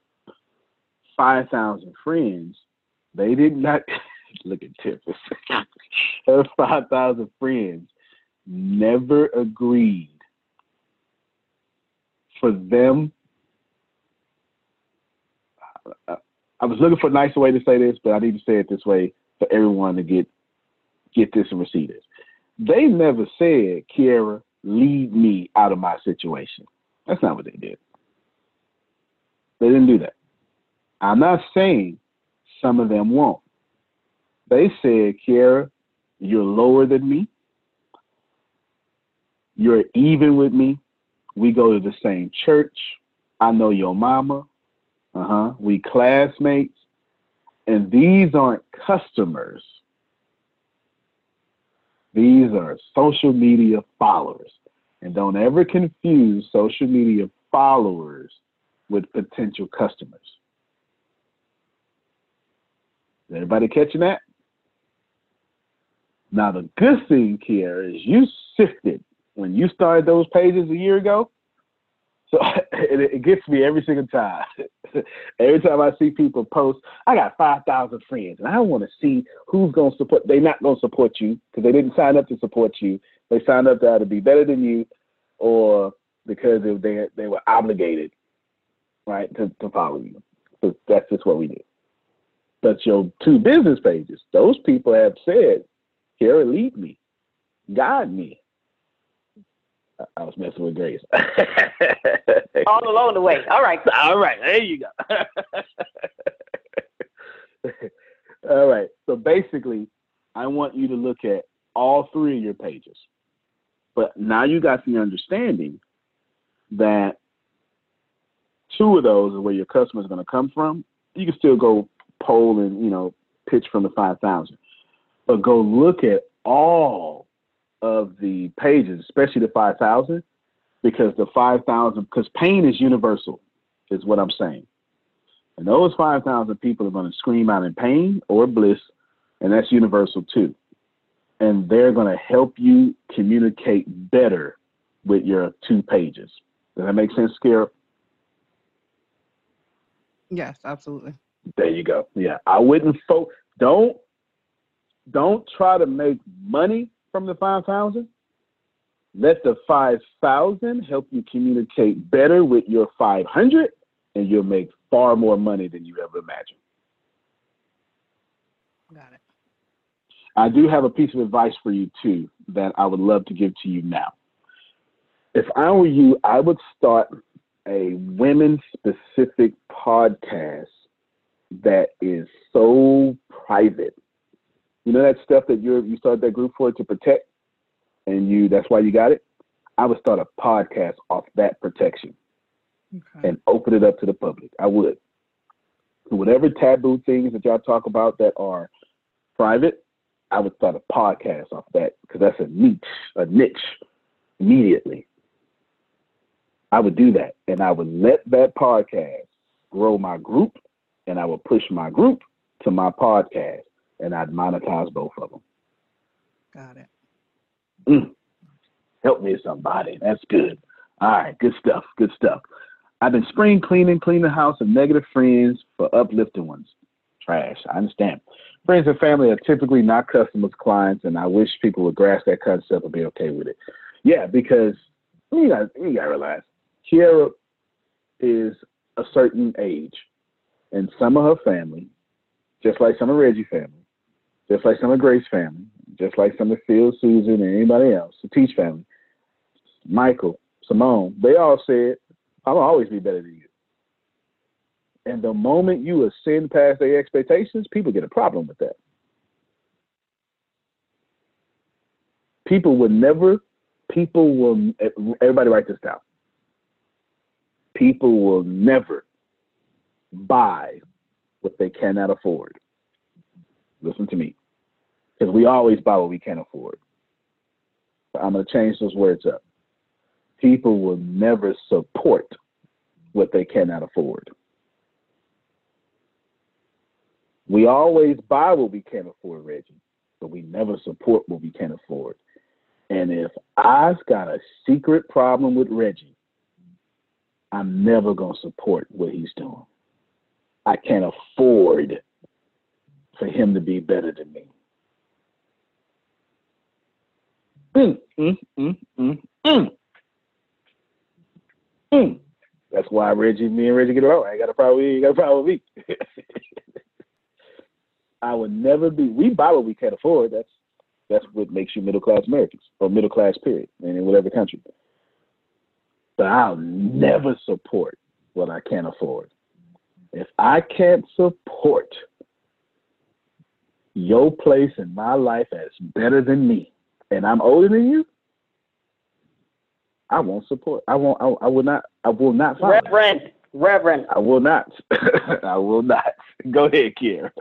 5,000 friends, they did not look at Tiff. Her 5,000 friends never agreed for them. I, I was looking for a nicer way to say this, but I need to say it this way for everyone to get get this and receive this. They never said, Kiara, lead me out of my situation. That's not what they did. They didn't do that. I'm not saying some of them won't. They said, Kiara, you're lower than me. You're even with me. We go to the same church. I know your mama. Uh huh. We classmates. And these aren't customers. These are social media followers. And don't ever confuse social media followers with potential customers. Is everybody catching that? Now, the good thing here is you sifted when you started those pages a year ago. So it, it gets me every single time. every time I see people post, I got 5,000 friends and I want to see who's going to support. They're not going to support you because they didn't sign up to support you. They signed up to either be better than you or because they, they were obligated, right, to, to follow you. So that's just what we do. But your two business pages, those people have said, Kara, lead me, guide me. I was messing with Grace.
All along the way. All right.
All right. There you go. all right. So basically, I want you to look at all three of your pages. But now you got the understanding that two of those is where your customer is going to come from. You can still go poll and, you know, pitch from the 5,000 but go look at all of the pages, especially the 5,000, because the 5,000, because pain is universal, is what I'm saying. And those 5,000 people are going to scream out in pain or bliss, and that's universal too. And they're going to help you communicate better with your two pages. Does that make sense, Kara?
Yes, absolutely.
There you go. Yeah, I wouldn't fo- don't don't try to make money from the 5,000. Let the 5,000 help you communicate better with your 500, and you'll make far more money than you ever imagined.
Got it.
I do have a piece of advice for you, too, that I would love to give to you now. If I were you, I would start a women specific podcast that is so private you know that stuff that you you started that group for to protect, and you that's why you got it. I would start a podcast off that protection okay. and open it up to the public. I would. So whatever taboo things that y'all talk about that are private, I would start a podcast off that because that's a niche, a niche immediately. I would do that and I would let that podcast grow my group and I would push my group to my podcast and I'd monetize both of them.
Got it.
Mm. Help me, somebody. That's good. All right, good stuff. Good stuff. I've been spring cleaning, cleaning the house of negative friends for uplifting ones. Trash. I understand. Friends and family are typically not customers, clients, and I wish people would grasp that concept and be okay with it. Yeah, because you got you got to realize, Kiara is a certain age, and some of her family, just like some of Reggie's family, just like some of Grace's family, just like some of Phil, Susan, and anybody else, the Teach family, Michael, Simone, they all said, I'll always be better than you. And the moment you ascend past their expectations, people get a problem with that. People will never, people will, everybody write this down. People will never buy what they cannot afford. Listen to me. Because we always buy what we can't afford. I'm going to change those words up. People will never support what they cannot afford. We always buy what we can't afford, Reggie, but we never support what we can't afford. And if I've got a secret problem with Reggie, I'm never going to support what he's doing. I can't afford for him to be better than me. Mm, mm, mm, mm, mm. Mm. That's why Reggie, me and Reggie get along. I ain't got a problem. with You got a problem with me. I would never be. We buy what we can't afford. That's that's what makes you middle class Americans or middle class period, in whatever country. But I'll never support what I can't afford. If I can't support your place in my life as better than me, and I'm older than you, I won't support. I won't. I, I will not. I will not.
Reverend, Reverend.
I will not. I will not. Go ahead, Kiera.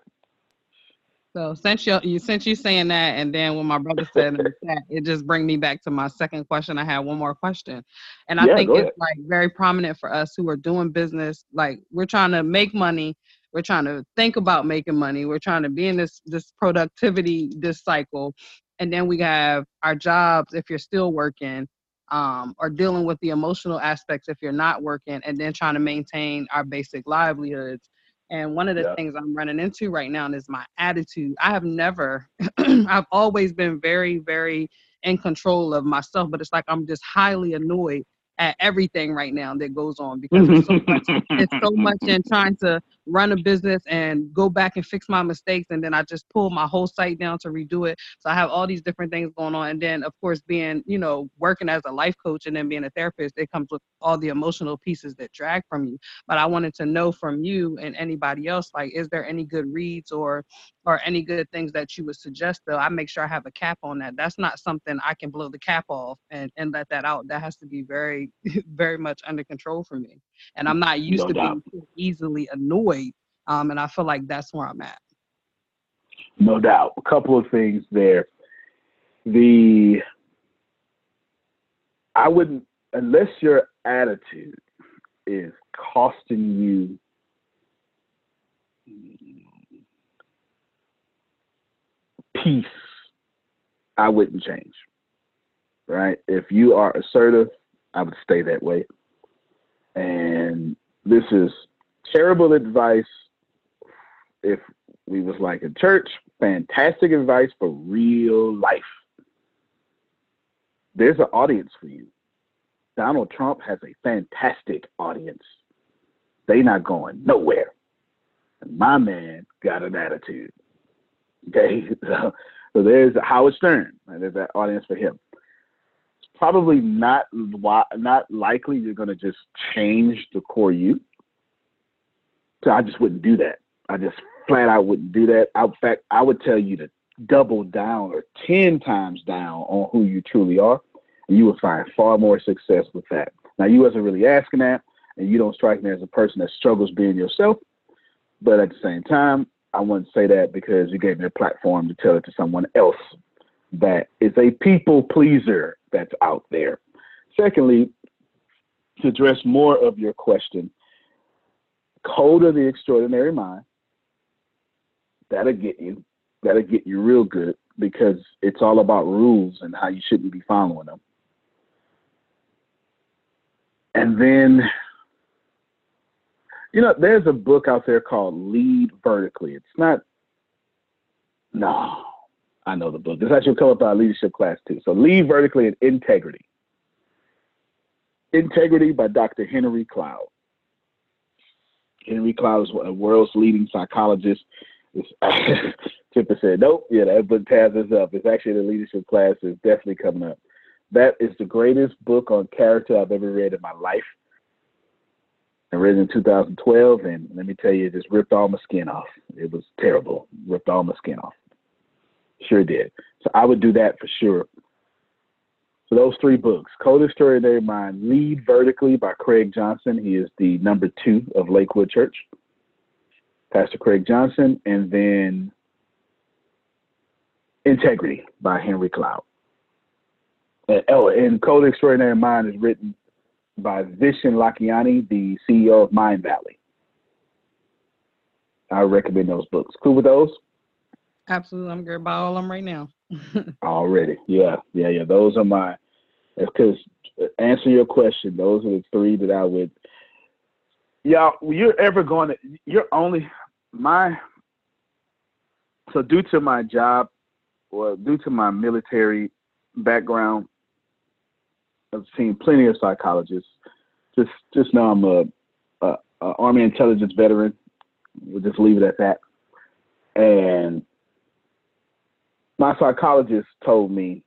So since you you since you saying that, and then when my brother said in the chat, it just bring me back to my second question. I had one more question, and I
Yeah,
think it's
ahead.
like very prominent for us who are doing business. Like we're trying to make money, we're trying to think about making money, we're trying to be in this this productivity this cycle, and then we have our jobs if you're still working, um, or dealing with the emotional aspects if you're not working, and then trying to maintain our basic livelihoods. And one of the
Yeah.
things I'm running into right now is my attitude. I have never, I've always been very, very in control of myself, but it's like I'm just highly annoyed at everything right now that goes on because it's so much, it's so much in trying to run a business and go back and fix my mistakes. And then I just pull my whole site down to redo it. So I have all these different things going on. And then, of course, being, you know, working as a life coach and then being a therapist, it comes with all the emotional pieces that drag from you but I wanted to know from you and anybody else, like, is there any good reads or or any good things that you would suggest? Though I make sure I have a cap on that. That's not something I can blow the cap off and and let that out. That has to be very very much under control for me. And I'm not used
No
to
doubt.
being easily annoyed. Um, and I feel like that's where I'm at.
No doubt. A couple of things there. The I wouldn't unless your attitude is costing you peace, I wouldn't change. Right? If you are assertive, I would stay that way. And this is terrible advice if we was like in church, fantastic advice for real life. There's an audience for you. Donald Trump has a fantastic audience. They not going nowhere. And my man got an attitude. Okay, so, so there's Howard Stern. and There's that audience for him. Probably not not likely you're going to just change the core you. So I just wouldn't do that. I just flat out wouldn't do that. I, in fact, I would tell you to double down or 10 times down on who you truly are, and you will find far more success with that. Now, you wasn't really asking that, and you don't strike me as a person that struggles being yourself, but at the same time, I wouldn't say that because you gave me a platform to tell it to someone else that is a people pleaser that's out there. Secondly, to address more of your question, Code of the Extraordinary Mind, that'll get you. That'll get you real good because it's all about rules and how you shouldn't be following them. And then, you know, there's a book out there called Lead Vertically. It's not, no, I know the book. It's actually come up by a leadership class too. So Lead Vertically and Integrity. Integrity by Dr. Henry Cloud. Henry Cloud is the world's leading psychologists. It's- Tipper said, nope, yeah, that book tabs us up. It's actually the leadership class is definitely coming up. that is the greatest book on character I've ever read in my life. I read it in 2012, and let me tell you, it just ripped all my skin off. It was terrible. Ripped all my skin off. Sure did. So I would do that for sure. So those three books, Code of Extraordinary Mind, Lead Vertically by Craig Johnson. He is the number two of Lakewood Church. Pastor Craig Johnson, and then Integrity by Henry Cloud. And, oh, and Code Extraordinary Mind is written by Vishen Lakhiani, the CEO of Mindvalley. I recommend those books. Cool with those?
Absolutely. I'm good about all of them right now.
Already. Yeah. Yeah. Yeah. Those are my, uh, because uh, answer your question, those are the three that I would, y'all, you're ever going to, you're only, my, so due to my job or due to my military background, I've seen plenty of psychologists. Just just now I'm a, a, a Army intelligence veteran. We'll just leave it at that. And my psychologist told me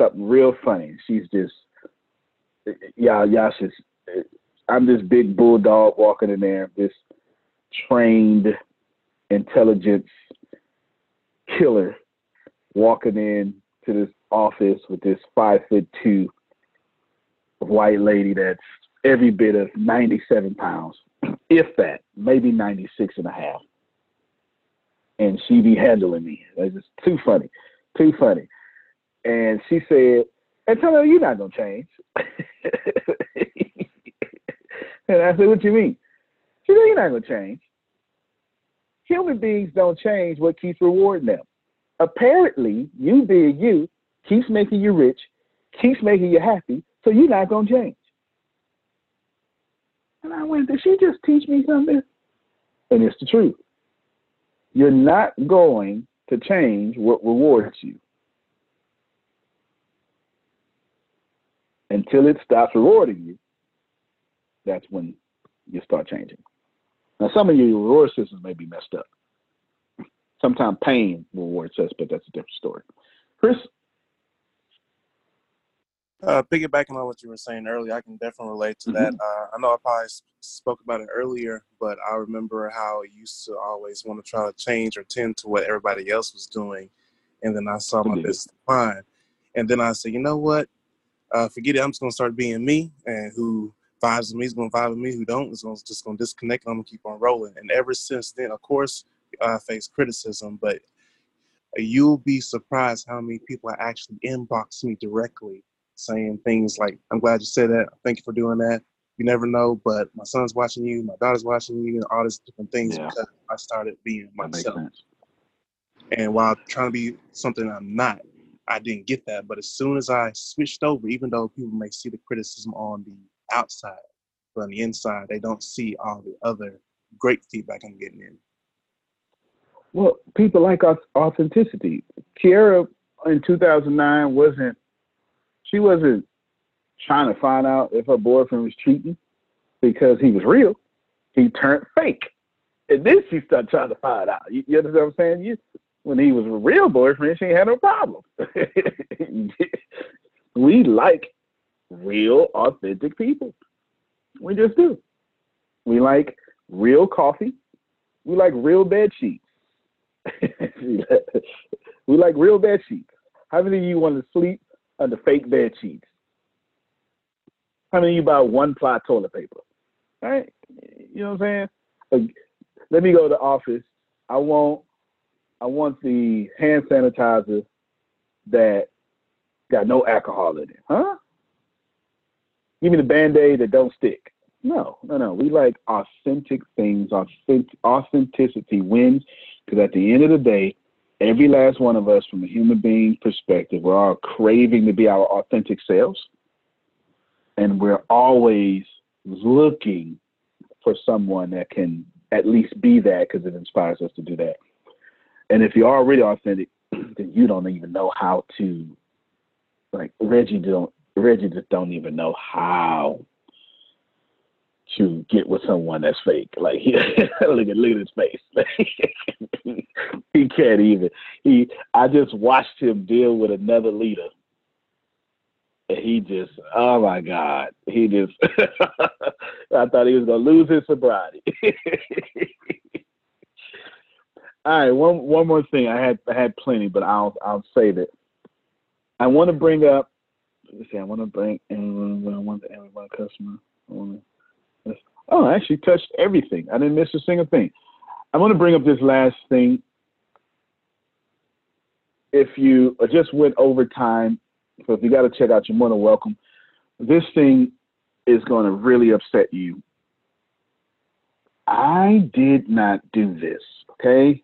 something real funny. She's just y'all y'all should I'm this big bulldog walking in there, this trained intelligence killer walking in to this office with this five foot two white lady that's every bit of 97 pounds, if that, maybe 96 and a half. And she be handling me. It's just too funny, too funny. And she said, and tell her you're not gonna change. and I said, what you mean? She said, you're not gonna change. Human beings don't change what keeps rewarding them. Apparently, you being you keeps making you rich, keeps making you happy, so you're not to change. And I went, did she just teach me something? And it's the truth. You're not going to change what rewards you until it stops rewarding you. That's when you start changing. Now, some of your reward systems may be messed up. Sometimes pain rewards us, but that's a different story. Chris,
uh, piggybacking on what you were saying earlier, I can definitely relate to that. Uh, I know I probably spoke about it earlier, but I remember how I used to always want to try to change or tend to what everybody else was doing, and then I saw my business decline, and then I said, you know what? Uh, forget it. I'm just gonna start being me, and who vibes with me is gonna vibe with me. Who don't is gonna, just gonna disconnect. I'm gonna keep on rolling. And ever since then, of course, I face criticism, but you'll be surprised how many people actually inbox me directly saying things like, I'm glad you said that. Thank you for doing that. You never know, but my son's watching you, my daughter's watching you, and all these different things yeah. because I started being myself. And while trying to be something I'm not, I didn't get that. But as soon as I switched over, even though people may see the criticism on the outside, but on the inside, they don't see all the other great feedback I'm getting in.
Well, people like authenticity. Kara in 2009 wasn't she wasn't trying to find out if her boyfriend was cheating because he was real. He turned fake. And then she started trying to find out. You, you understand what I'm saying? You, when he was a real boyfriend, she had no problem. we like real, authentic people. We just do. We like real coffee. We like real bed sheets. we like real bed sheets. How many of you want to sleep under fake bed sheets? How many of you buy one ply toilet paper? Right? You know what I'm saying? Like, let me go to the office. I want I want the hand sanitizer that got no alcohol in it. Huh? Give me the band-aid that don't stick. No, no, no. We like authentic things. Authentic, authenticity wins because at the end of the day, every last one of us, from a human being perspective, we're all craving to be our authentic selves. And we're always looking for someone that can at least be that because it inspires us to do that. And if you're already authentic, then you don't even know how to, like Reggie don't, Reggie just don't even know how to get with someone that's fake. Like look at look at his face. he can't even. He I just watched him deal with another leader And he just, oh my God, he just, I thought he was gonna lose his sobriety. All right, one one more thing. I had I had plenty, but I'll I'll save it. I want to bring up. Let's see. I want to bring. I want to customer. I want to. Oh, I actually touched everything. I didn't miss a single thing. I want to bring up this last thing. If you uh, just went over time, so if you got to check out, you're more than welcome. This thing is going to really upset you. I did not do this, okay?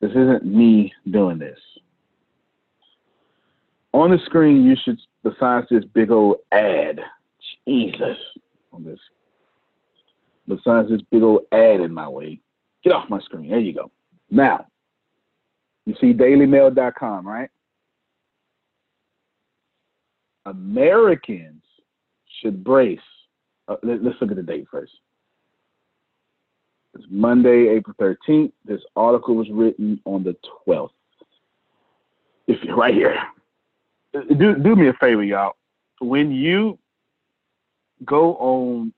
This isn't me doing this. On the screen, you should, besides this big old ad, Jesus, on this, besides this big old ad in my way, get off my screen. There you go. Now, you see dailymail.com, right? Americans should brace. Uh, let, us look at the date first. It's Monday, April 13th. This article was written on the 12th. If you're right here, do, do me a favor, y'all. When you go on,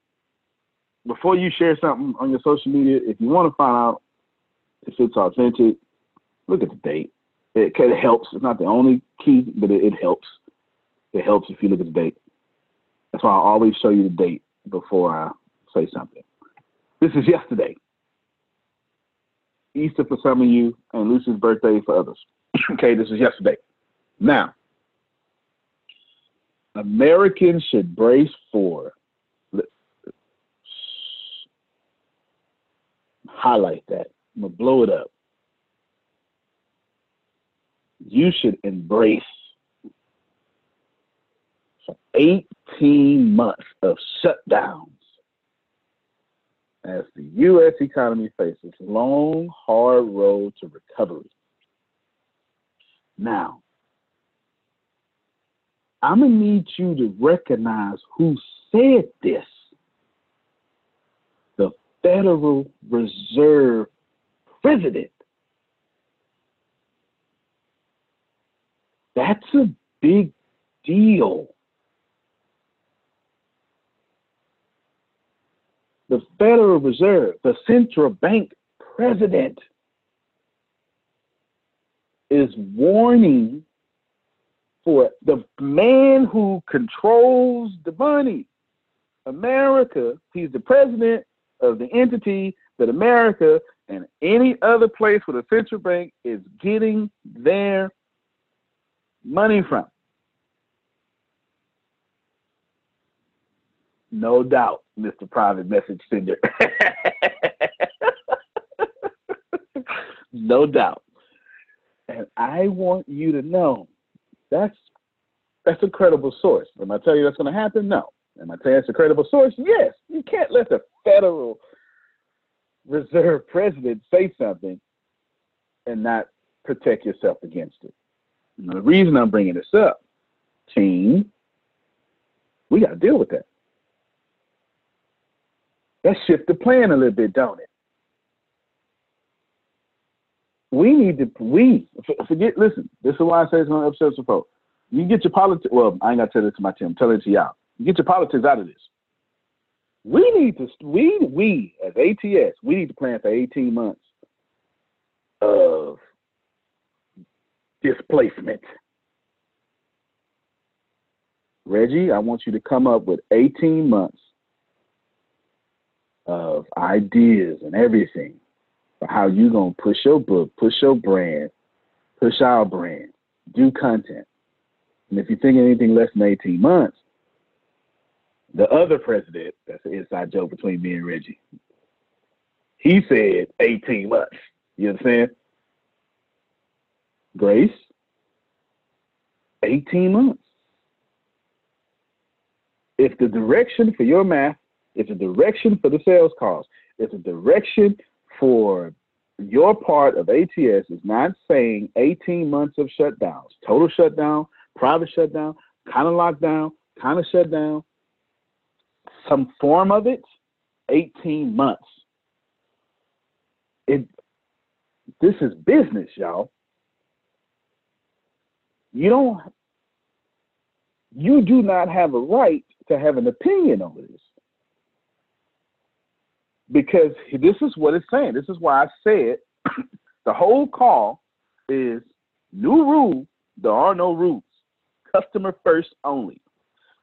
before you share something on your social media, if you want to find out if it's authentic, look at the date. It, it helps. It's not the only key, but it, it helps. It helps if you look at the date. That's why I always show you the date before I say something. This is yesterday. Easter for some of you, and Lucy's birthday for others. okay, this is yesterday. Now, Americans should brace for, highlight that. I'm going to blow it up. You should embrace 18 months of shutdowns as the U.S. economy faces long, hard road to recovery. Now, I'm going to need you to recognize who said this. The Federal Reserve President. That's a big deal. the Federal Reserve, the central bank president, is warning for it. the man who controls the money. America, he's the president of the entity that America and any other place where the central bank is getting their money from. No doubt, Mr. Private Message Sender. no doubt. And I want you to know that's that's a credible source. Am I telling you that's going to happen? No. Am I telling you it's a credible source? Yes. You can't let the Federal Reserve President say something and not protect yourself against it. The reason I'm bringing this up, team, we got to deal with that. That shift the plan a little bit, don't it? We need to, we, forget, listen, this is why I say it's upset some folks. You get your politics, well, I ain't got to tell this to my team, I'm telling it to y'all. You get your politics out of this. We need to, we, we as ATS, we need to plan for 18 months of displacement. Reggie, I want you to come up with 18 months of ideas and everything for how you gonna push your book, push your brand, push our brand, do content. And if you think anything less than 18 months, the other president, that's an inside joke between me and Reggie, he said 18 months. You understand? Grace, 18 months. If the direction for your math it's a direction for the sales calls. It's a direction for your part of ATS is not saying 18 months of shutdowns, total shutdown, private shutdown, kind of lockdown, kind of shutdown, some form of it, 18 months. It this is business, y'all. You don't you do not have a right to have an opinion on this. Because this is what it's saying. This is why I said the whole call is new rule, there are no rules. Customer first only.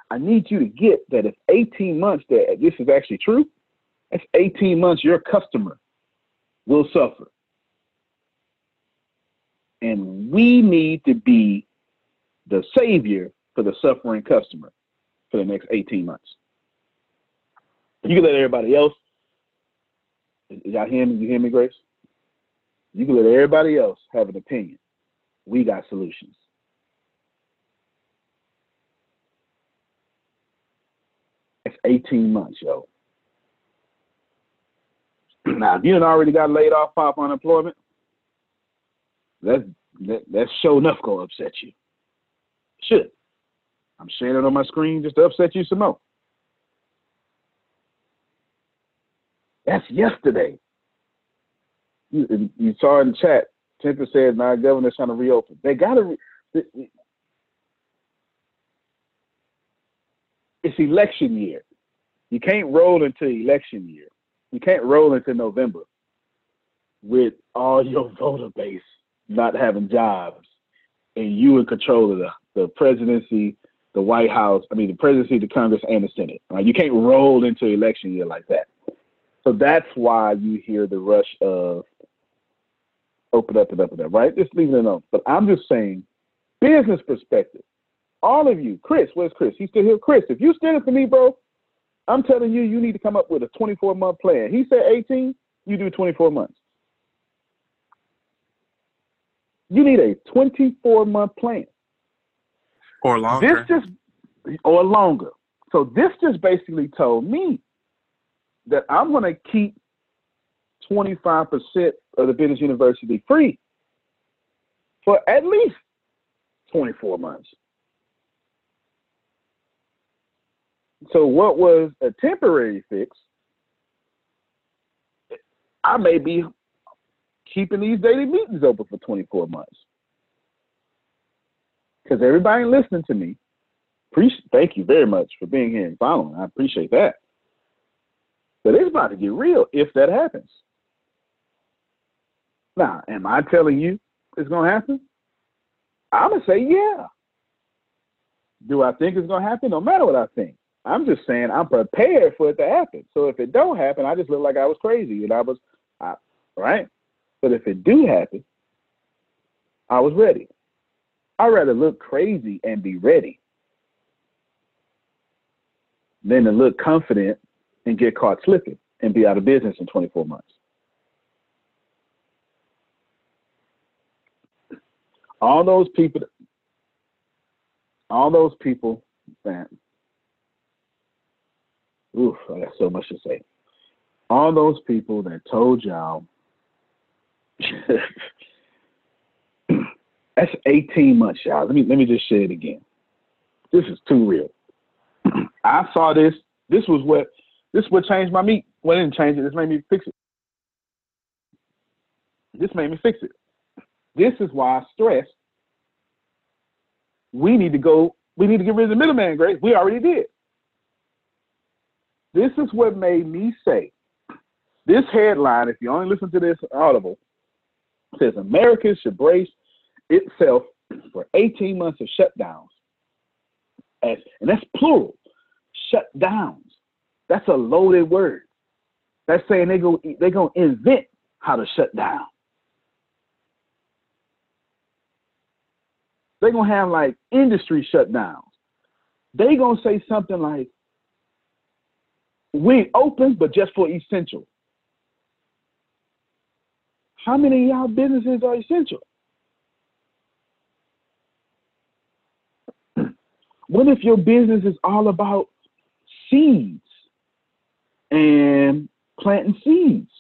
I need you to get that if 18 months that this is actually true, that's 18 months your customer will suffer. And we need to be the savior for the suffering customer for the next 18 months. You can let everybody else, y'all hear me? You hear me, Grace? You can let everybody else have an opinion. We got solutions. It's 18 months, yo. Now, if you done already got laid off off unemployment, that's that, that's sure enough gonna upset you. Should. I'm sharing it on my screen just to upset you some more. That's yesterday. You, you saw in chat, Temper said, "Now governor's trying to reopen." They gotta. Re- it's election year. You can't roll into election year. You can't roll into November with all your voter base not having jobs and you in control of the, the presidency, the White House, I mean the presidency, the Congress, and the Senate. Right? You can't roll into election year like that. So that's why you hear the rush of open up and up and up, right? Just leaving it alone. But I'm just saying, business perspective. All of you, Chris, where's Chris? He's still here. Chris, if you stand it for me, bro, I'm telling you, you need to come up with a 24 month plan. He said 18, you do 24 months. You need a 24 month plan.
Or longer.
This just, or longer. So this just basically told me that I'm going to keep 25% of the business university free for at least 24 months. So what was a temporary fix, I may be keeping these daily meetings open for 24 months. Because everybody listening to me, appreciate, thank you very much for being here and following. I appreciate that. But it's about to get real if that happens. Now, am I telling you it's going to happen? I'm going to say, yeah. Do I think it's going to happen? No matter what I think. I'm just saying I'm prepared for it to happen. So if it don't happen, I just look like I was crazy and I was, I, right? But if it do happen, I was ready. I'd rather look crazy and be ready than to look confident and get caught slipping and be out of business in 24 months. All those people, all those people that, oof, I got so much to say. All those people that told y'all That's 18 months, y'all. Let me let me just say it again. This is too real. I saw this. This was what this would change my meat. Well, it didn't change it. This made me fix it. This made me fix it. This is why I stress we need to go, we need to get rid of the middleman, Grace. We already did. This is what made me say this headline, if you only listen to this audible, says America should brace itself for 18 months of shutdowns. As, and that's plural, shutdowns. That's a loaded word. That's saying they go they're gonna invent how to shut down. They're gonna have like industry shutdowns. They gonna say something like, "We open, but just for essential." How many of y'all businesses are essential? What if your business is all about seeds and planting seeds?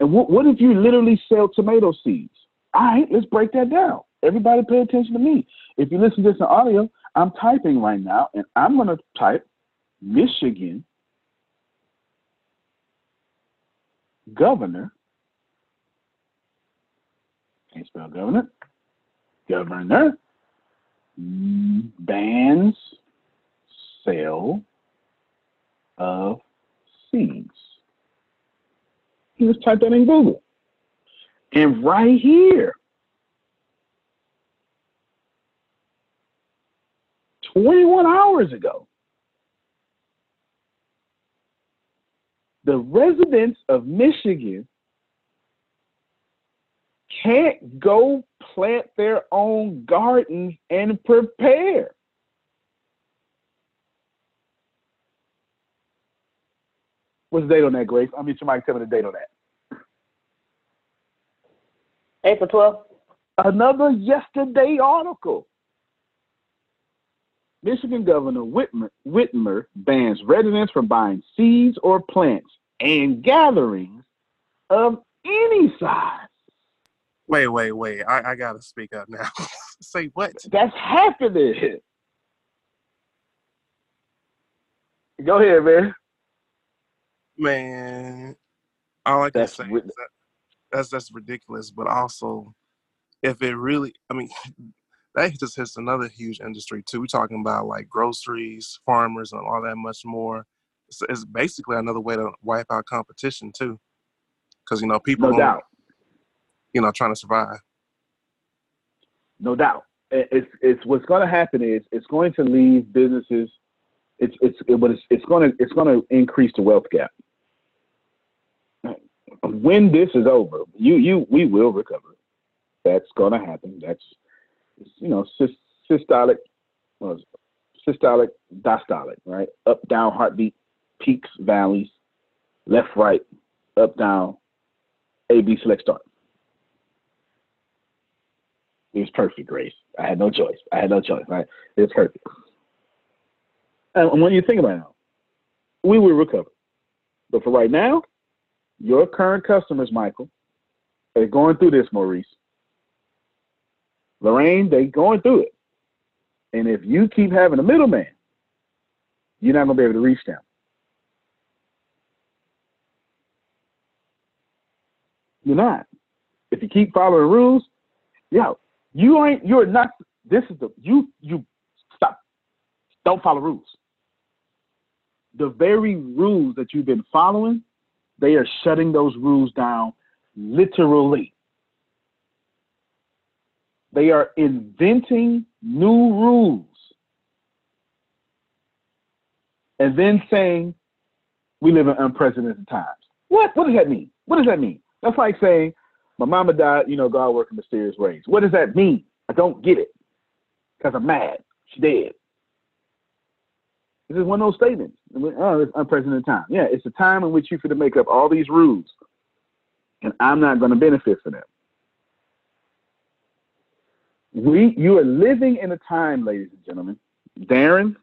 And what, what if you literally sell tomato seeds? All right, let's break that down. Everybody pay attention to me. If you listen to this in audio, I'm typing right now, and I'm going to type Michigan governor can't spell governor. Governor. Mm, bans sale of seeds. You just type that in Google. And right here, 21 hours ago, the residents of Michigan can't go plant their own gardens and prepare. What's the date on that, Grace? I mean, somebody tell me the date on that.
April 12th.
Another yesterday article. Michigan Governor Whitmer, Whitmer bans residents from buying seeds or plants and gatherings of any size.
Wait, wait, wait. I, I gotta speak up now. Say what?
That's happening. Go ahead, man.
Man, all I can
That's
say
rid-
that that's that's ridiculous. But also, if it really, I mean, that just hits another huge industry too. We're talking about like groceries, farmers, and all that much more. It's, it's basically another way to wipe out competition too, because you know people,
No doubt.
you know, trying to survive.
No doubt. It's it's what's going to happen is it's going to leave businesses. It's it's it, but it's it's going to it's going to increase the wealth gap. When this is over, you you we will recover. That's to happen. That's you know systolic, it? systolic, diastolic, right? Up down heartbeat, peaks, valleys, left right, up down, A B select start. It was perfect, Grace. I had no choice. I had no choice, right? It was perfect. And when you think about it we will recover. But for right now, your current customers, Michael, they're going through this, Maurice. Lorraine, they going through it. And if you keep having a middleman, you're not gonna be able to reach them. You're not. If you keep following rules, yo, you ain't you're not this is the you you stop. Don't follow rules. The very rules that you've been following, they are shutting those rules down literally. They are inventing new rules and then saying we live in unprecedented times. What? What does that mean? What does that mean? That's like saying my mama died, you know, God worked in mysterious ways. What does that mean? I don't get it because I'm mad. She dead. This is one of those statements. Oh, it's unprecedented time. Yeah, it's a time in which you to make up all these rules, and I'm not going to benefit from them. We, you are living in a time, ladies and gentlemen. Darren,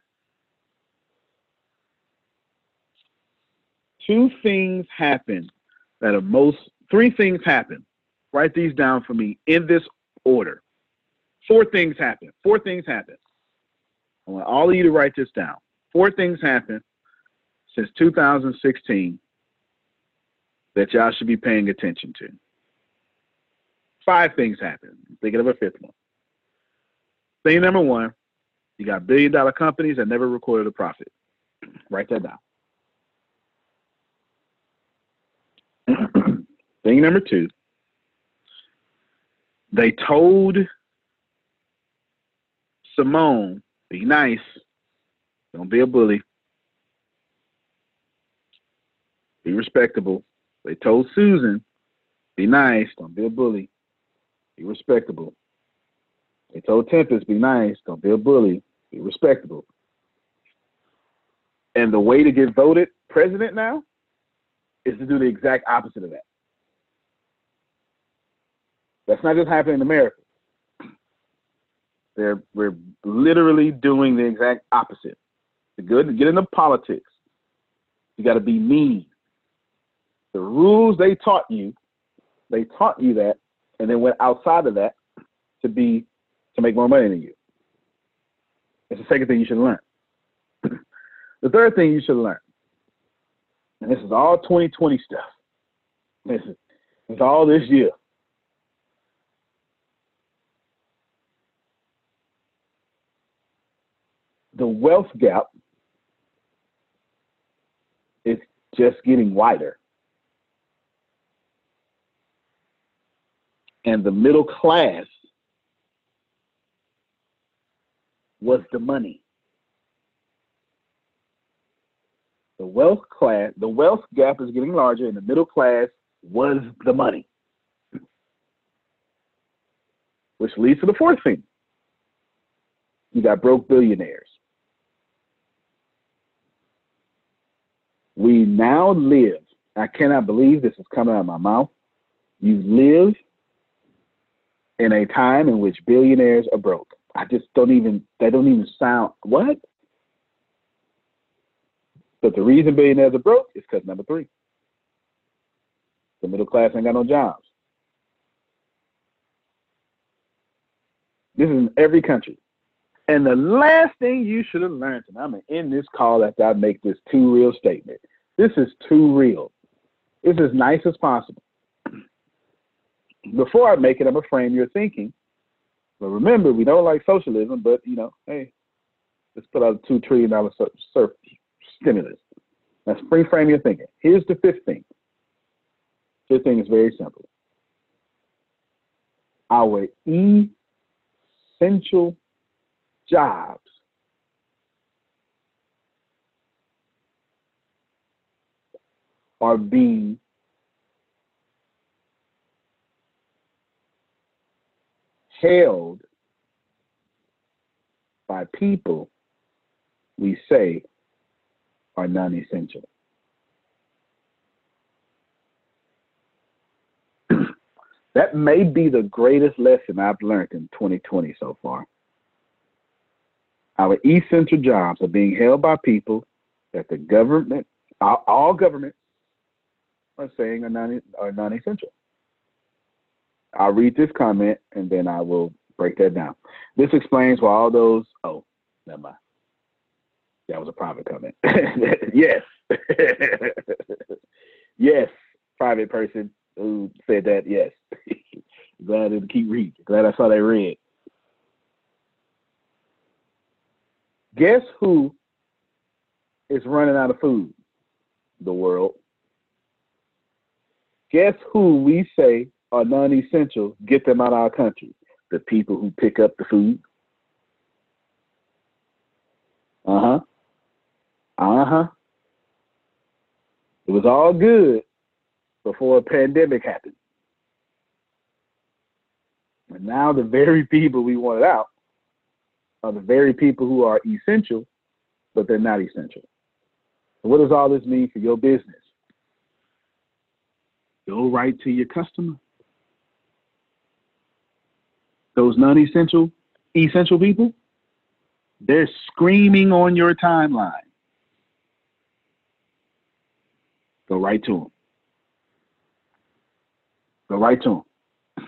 two things happen that are most, three things happen. Write these down for me in this order. Four things happen. Four things happen. I want all of you to write this down. Four things happen since 2016 that y'all should be paying attention to. Five things happen. I'm thinking of a fifth one. Thing number one, you got billion dollar companies that never recorded a profit. Write that down. Thing number two, they told Simone, be nice, don't be a bully, be respectable. They told Susan, be nice, don't be a bully, be respectable. They told Tempest, be nice, don't be a bully, be respectable. And the way to get voted president now is to do the exact opposite of that. That's not just happening in America. They're we're literally doing the exact opposite. To good to get into politics, you got to be mean. The rules they taught you, they taught you that, and then went outside of that to be to make more money than you. It's the second thing you should learn. the third thing you should learn, and this is all 2020 stuff. This is it's all this year. the wealth gap is just getting wider. And the middle class was the money. The wealth class, the wealth gap is getting larger, and the middle class was the money. Which leads to the fourth thing. You got broke billionaires. We now live, I cannot believe this is coming out of my mouth. You live in a time in which billionaires are broke. I just don't even, they don't even sound, what? But the reason billionaires are broke is because number three, the middle class ain't got no jobs. This is in every country. And the last thing you should have learned, and I'm going to end this call after I make this too real statement. This is too real. It's as nice as possible. Before I make it, I'm going to frame your thinking. But remember, we don't like socialism, but, you know, hey, let's put out a $2 trillion sur- stimulus. Let's reframe your thinking. Here's the fifth thing. Fifth thing is very simple. Our essential jobs are being held by people we say are non essential. that may be the greatest lesson I've learned in 2020 so far. Our essential jobs are being held by people that the government, all, governments, are saying are non are non-essential. I'll read this comment and then I will break that down. This explains why all those. Oh, never mind. That was a private comment. yes, yes, private person who said that. Yes, glad to keep reading. Glad I saw that read. Guess who is running out of food? The world. Guess who we say are non essential, get them out of our country? The people who pick up the food. Uh huh. Uh huh. It was all good before a pandemic happened. And now the very people we wanted out are the very people who are essential, but they're not essential. So what does all this mean for your business? Go right to your customer. Those non-essential, essential people, they're screaming on your timeline. Go right to them. Go right to them.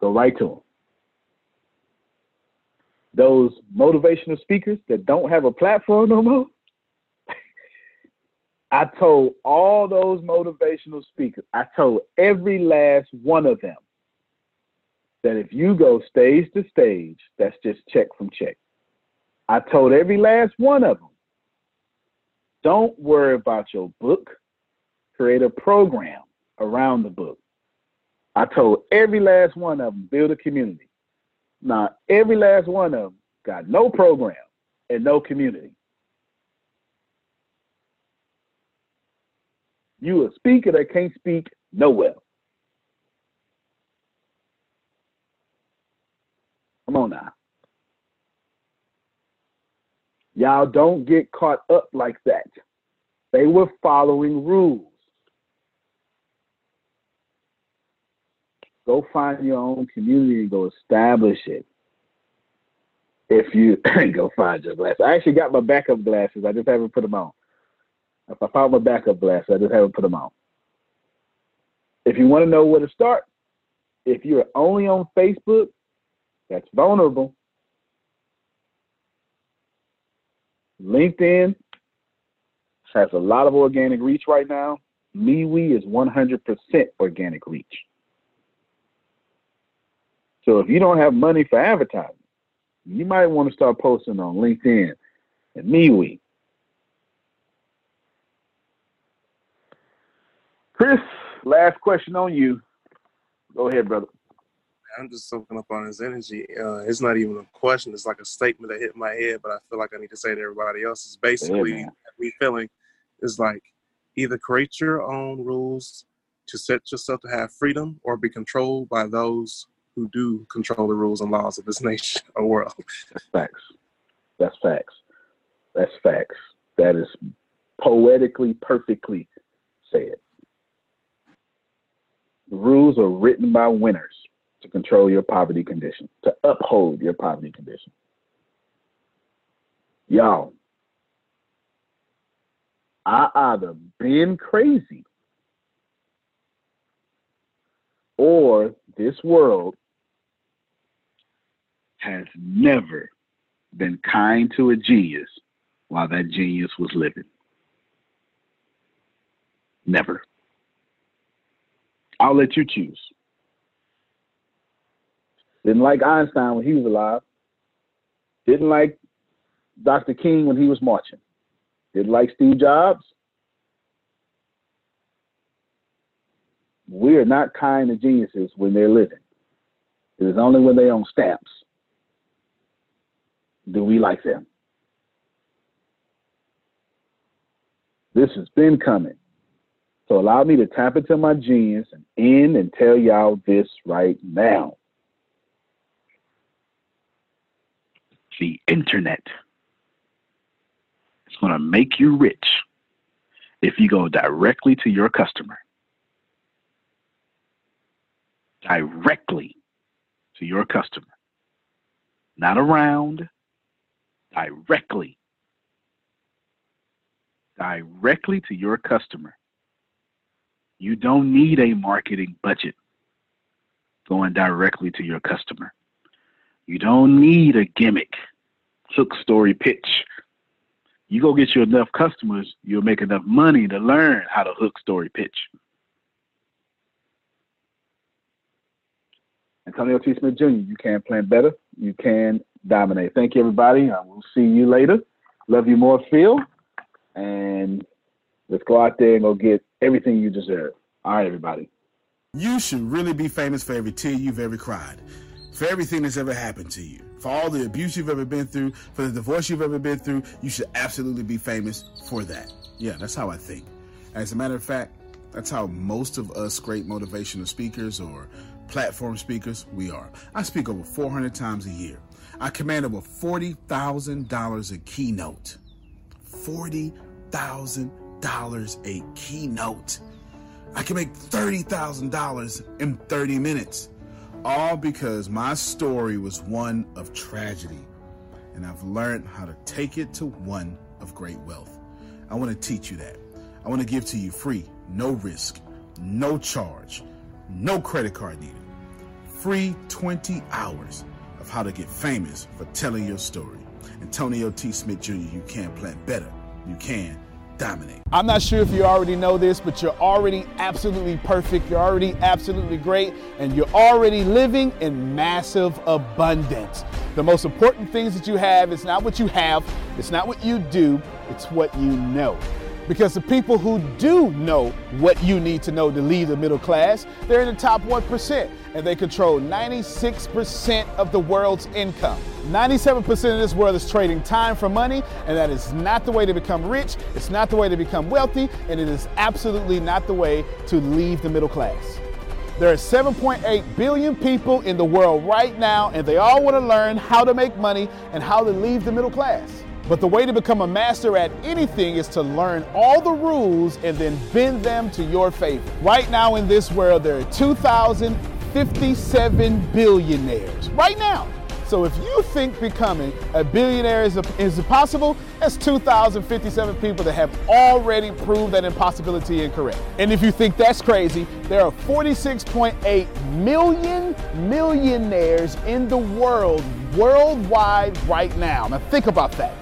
Go right to them those motivational speakers that don't have a platform no more. I told all those motivational speakers, I told every last one of them that if you go stage to stage, that's just check from check. I told every last one of them, don't worry about your book, create a program around the book. I told every last one of them, build a community. Now, every last one of them got no program and no community. You a speaker that can't speak nowhere. Come on now. Y'all don't get caught up like that. They were following rules. Go find your own community and go establish it. If you go find your glasses, I actually got my backup glasses. I just haven't put them on. If I found my backup glasses, I just haven't put them on. If you want to know where to start, if you're only on Facebook, that's vulnerable. LinkedIn has a lot of organic reach right now. MeWe is 100% organic reach. So if you don't have money for advertising, You might want to start posting on LinkedIn and MeWe. Chris, last question on you. Go ahead, brother.
I'm just soaking up on his energy. Uh, it's not even a question. It's like a statement that hit my head, but I feel like I need to say to everybody else. Is basically
Yeah,
me feeling is like either create your own rules to set yourself to have freedom, or be controlled by those who do control the rules and laws of this nation or world.
That's facts. That's facts. That's facts. That is poetically, perfectly said. The rules are written by winners to control your poverty condition, to uphold your poverty condition. Y'all, I either been crazy or this world has never been kind to a genius while that genius was living. Never. I'll let you choose. Didn't like Einstein when he was alive. Didn't like Dr. King when he was marching. Didn't like Steve Jobs. We are not kind to geniuses when they're living. It is only when they're on stamps do we like them. This has been coming. So allow me to tap into my genius and end and tell y'all this right now. The internet is going to make you rich if you go directly to your customer. Directly to your customer. Not around, directly. Directly to your customer. You don't need a marketing budget going directly to your customer. You don't need a gimmick, hook story pitch. You go get you enough customers, you'll make enough money to learn how to hook story pitch. Antonio T. Smith Jr., you can plan better. You can dominate. Thank you, everybody. Uh, I will see you later. Love you more, Phil. And let's go out there and go get everything you deserve. All right, everybody.
You should really be famous for every tear you've ever cried, for everything that's ever happened to you, for all the abuse you've ever been through, for the divorce you've ever been through. You should absolutely be famous for that. Yeah, that's how I think. As a matter of fact, that's how most of us great motivational speakers or platform speakers we are. I speak over 400 times a year. I command over $40,000 a keynote. $40,000 a keynote. I can make $30,000 in 30 minutes. All because my story was one of tragedy. And I've learned how to take it to one of great wealth. I want to teach you that. I want to give to you free, no risk, no charge, no credit card needed. Free 20 hours of how to get famous for telling your story. Antonio T. Smith Jr., you can plan better. You can dominate.
I'm not sure if you already know this, but you're already absolutely perfect. You're already absolutely great, and you're already living in massive abundance. The most important things that you have is not what you have, it's not what you do, it's what you know. Because the people who do know what you need to know to lead the middle class, they're in the top 1%, and they control 96% of the world's income. 97% of this world is trading time for money, and that is not the way to become rich, it's not the way to become wealthy, and it is absolutely not the way to leave the middle class. There are 7.8 billion people in the world right now, and they all want to learn how to make money and how to leave the middle class. But the way to become a master at anything is to learn all the rules and then bend them to your favor. Right now in this world, there are 2,057 billionaires. Right now. So if you think becoming a billionaire is, is possible, that's 2,057 people that have already proved that impossibility incorrect. And if you think that's crazy, there are 46.8 million millionaires in the world, worldwide right now. Now think about that.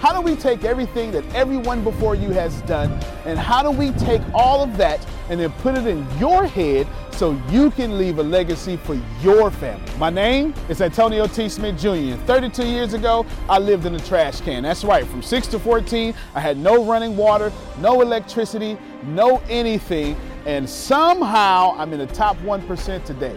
How do we take everything that everyone before you has done and how do we take all of that and then put it in your head so you can leave a legacy for your family? My name is Antonio T. Smith Jr. 32 years ago, I lived in a trash can. That's right, from 6 to 14, I had no running water, no electricity, no anything, and somehow I'm in the top 1% today.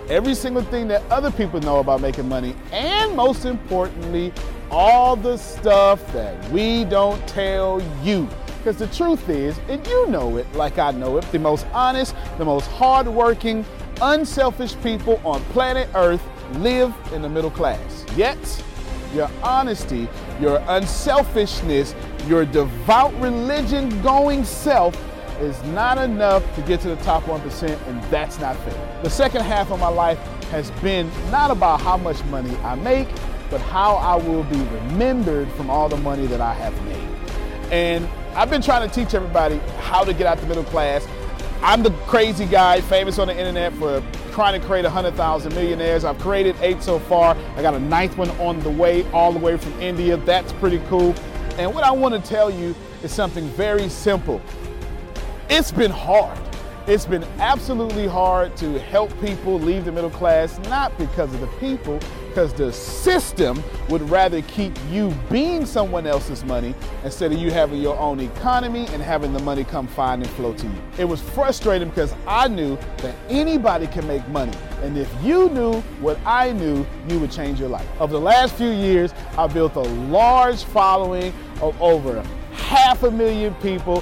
every single thing that other people know about making money, and most importantly, all the stuff that we don't tell you. Because the truth is, and you know it like I know it, the most honest, the most hardworking, unselfish people on planet Earth live in the middle class. Yet, your honesty, your unselfishness, your devout religion going self is not enough to get to the top 1%, and that's not fair. The second half of my life has been not about how much money I make, but how I will be remembered from all the money that I have made. And I've been trying to teach everybody how to get out the middle class. I'm the crazy guy, famous on the internet for trying to create 100,000 millionaires. I've created eight so far. I got a ninth one on the way, all the way from India. That's pretty cool. And what I want to tell you is something very simple. It's been hard. It's been absolutely hard to help people leave the middle class, not because of the people, because the system would rather keep you being someone else's money instead of you having your own economy and having the money come find and flow to you. It was frustrating because I knew that anybody can make money. And if you knew what I knew, you would change your life. Over the last few years, I've built a large following of over half a million people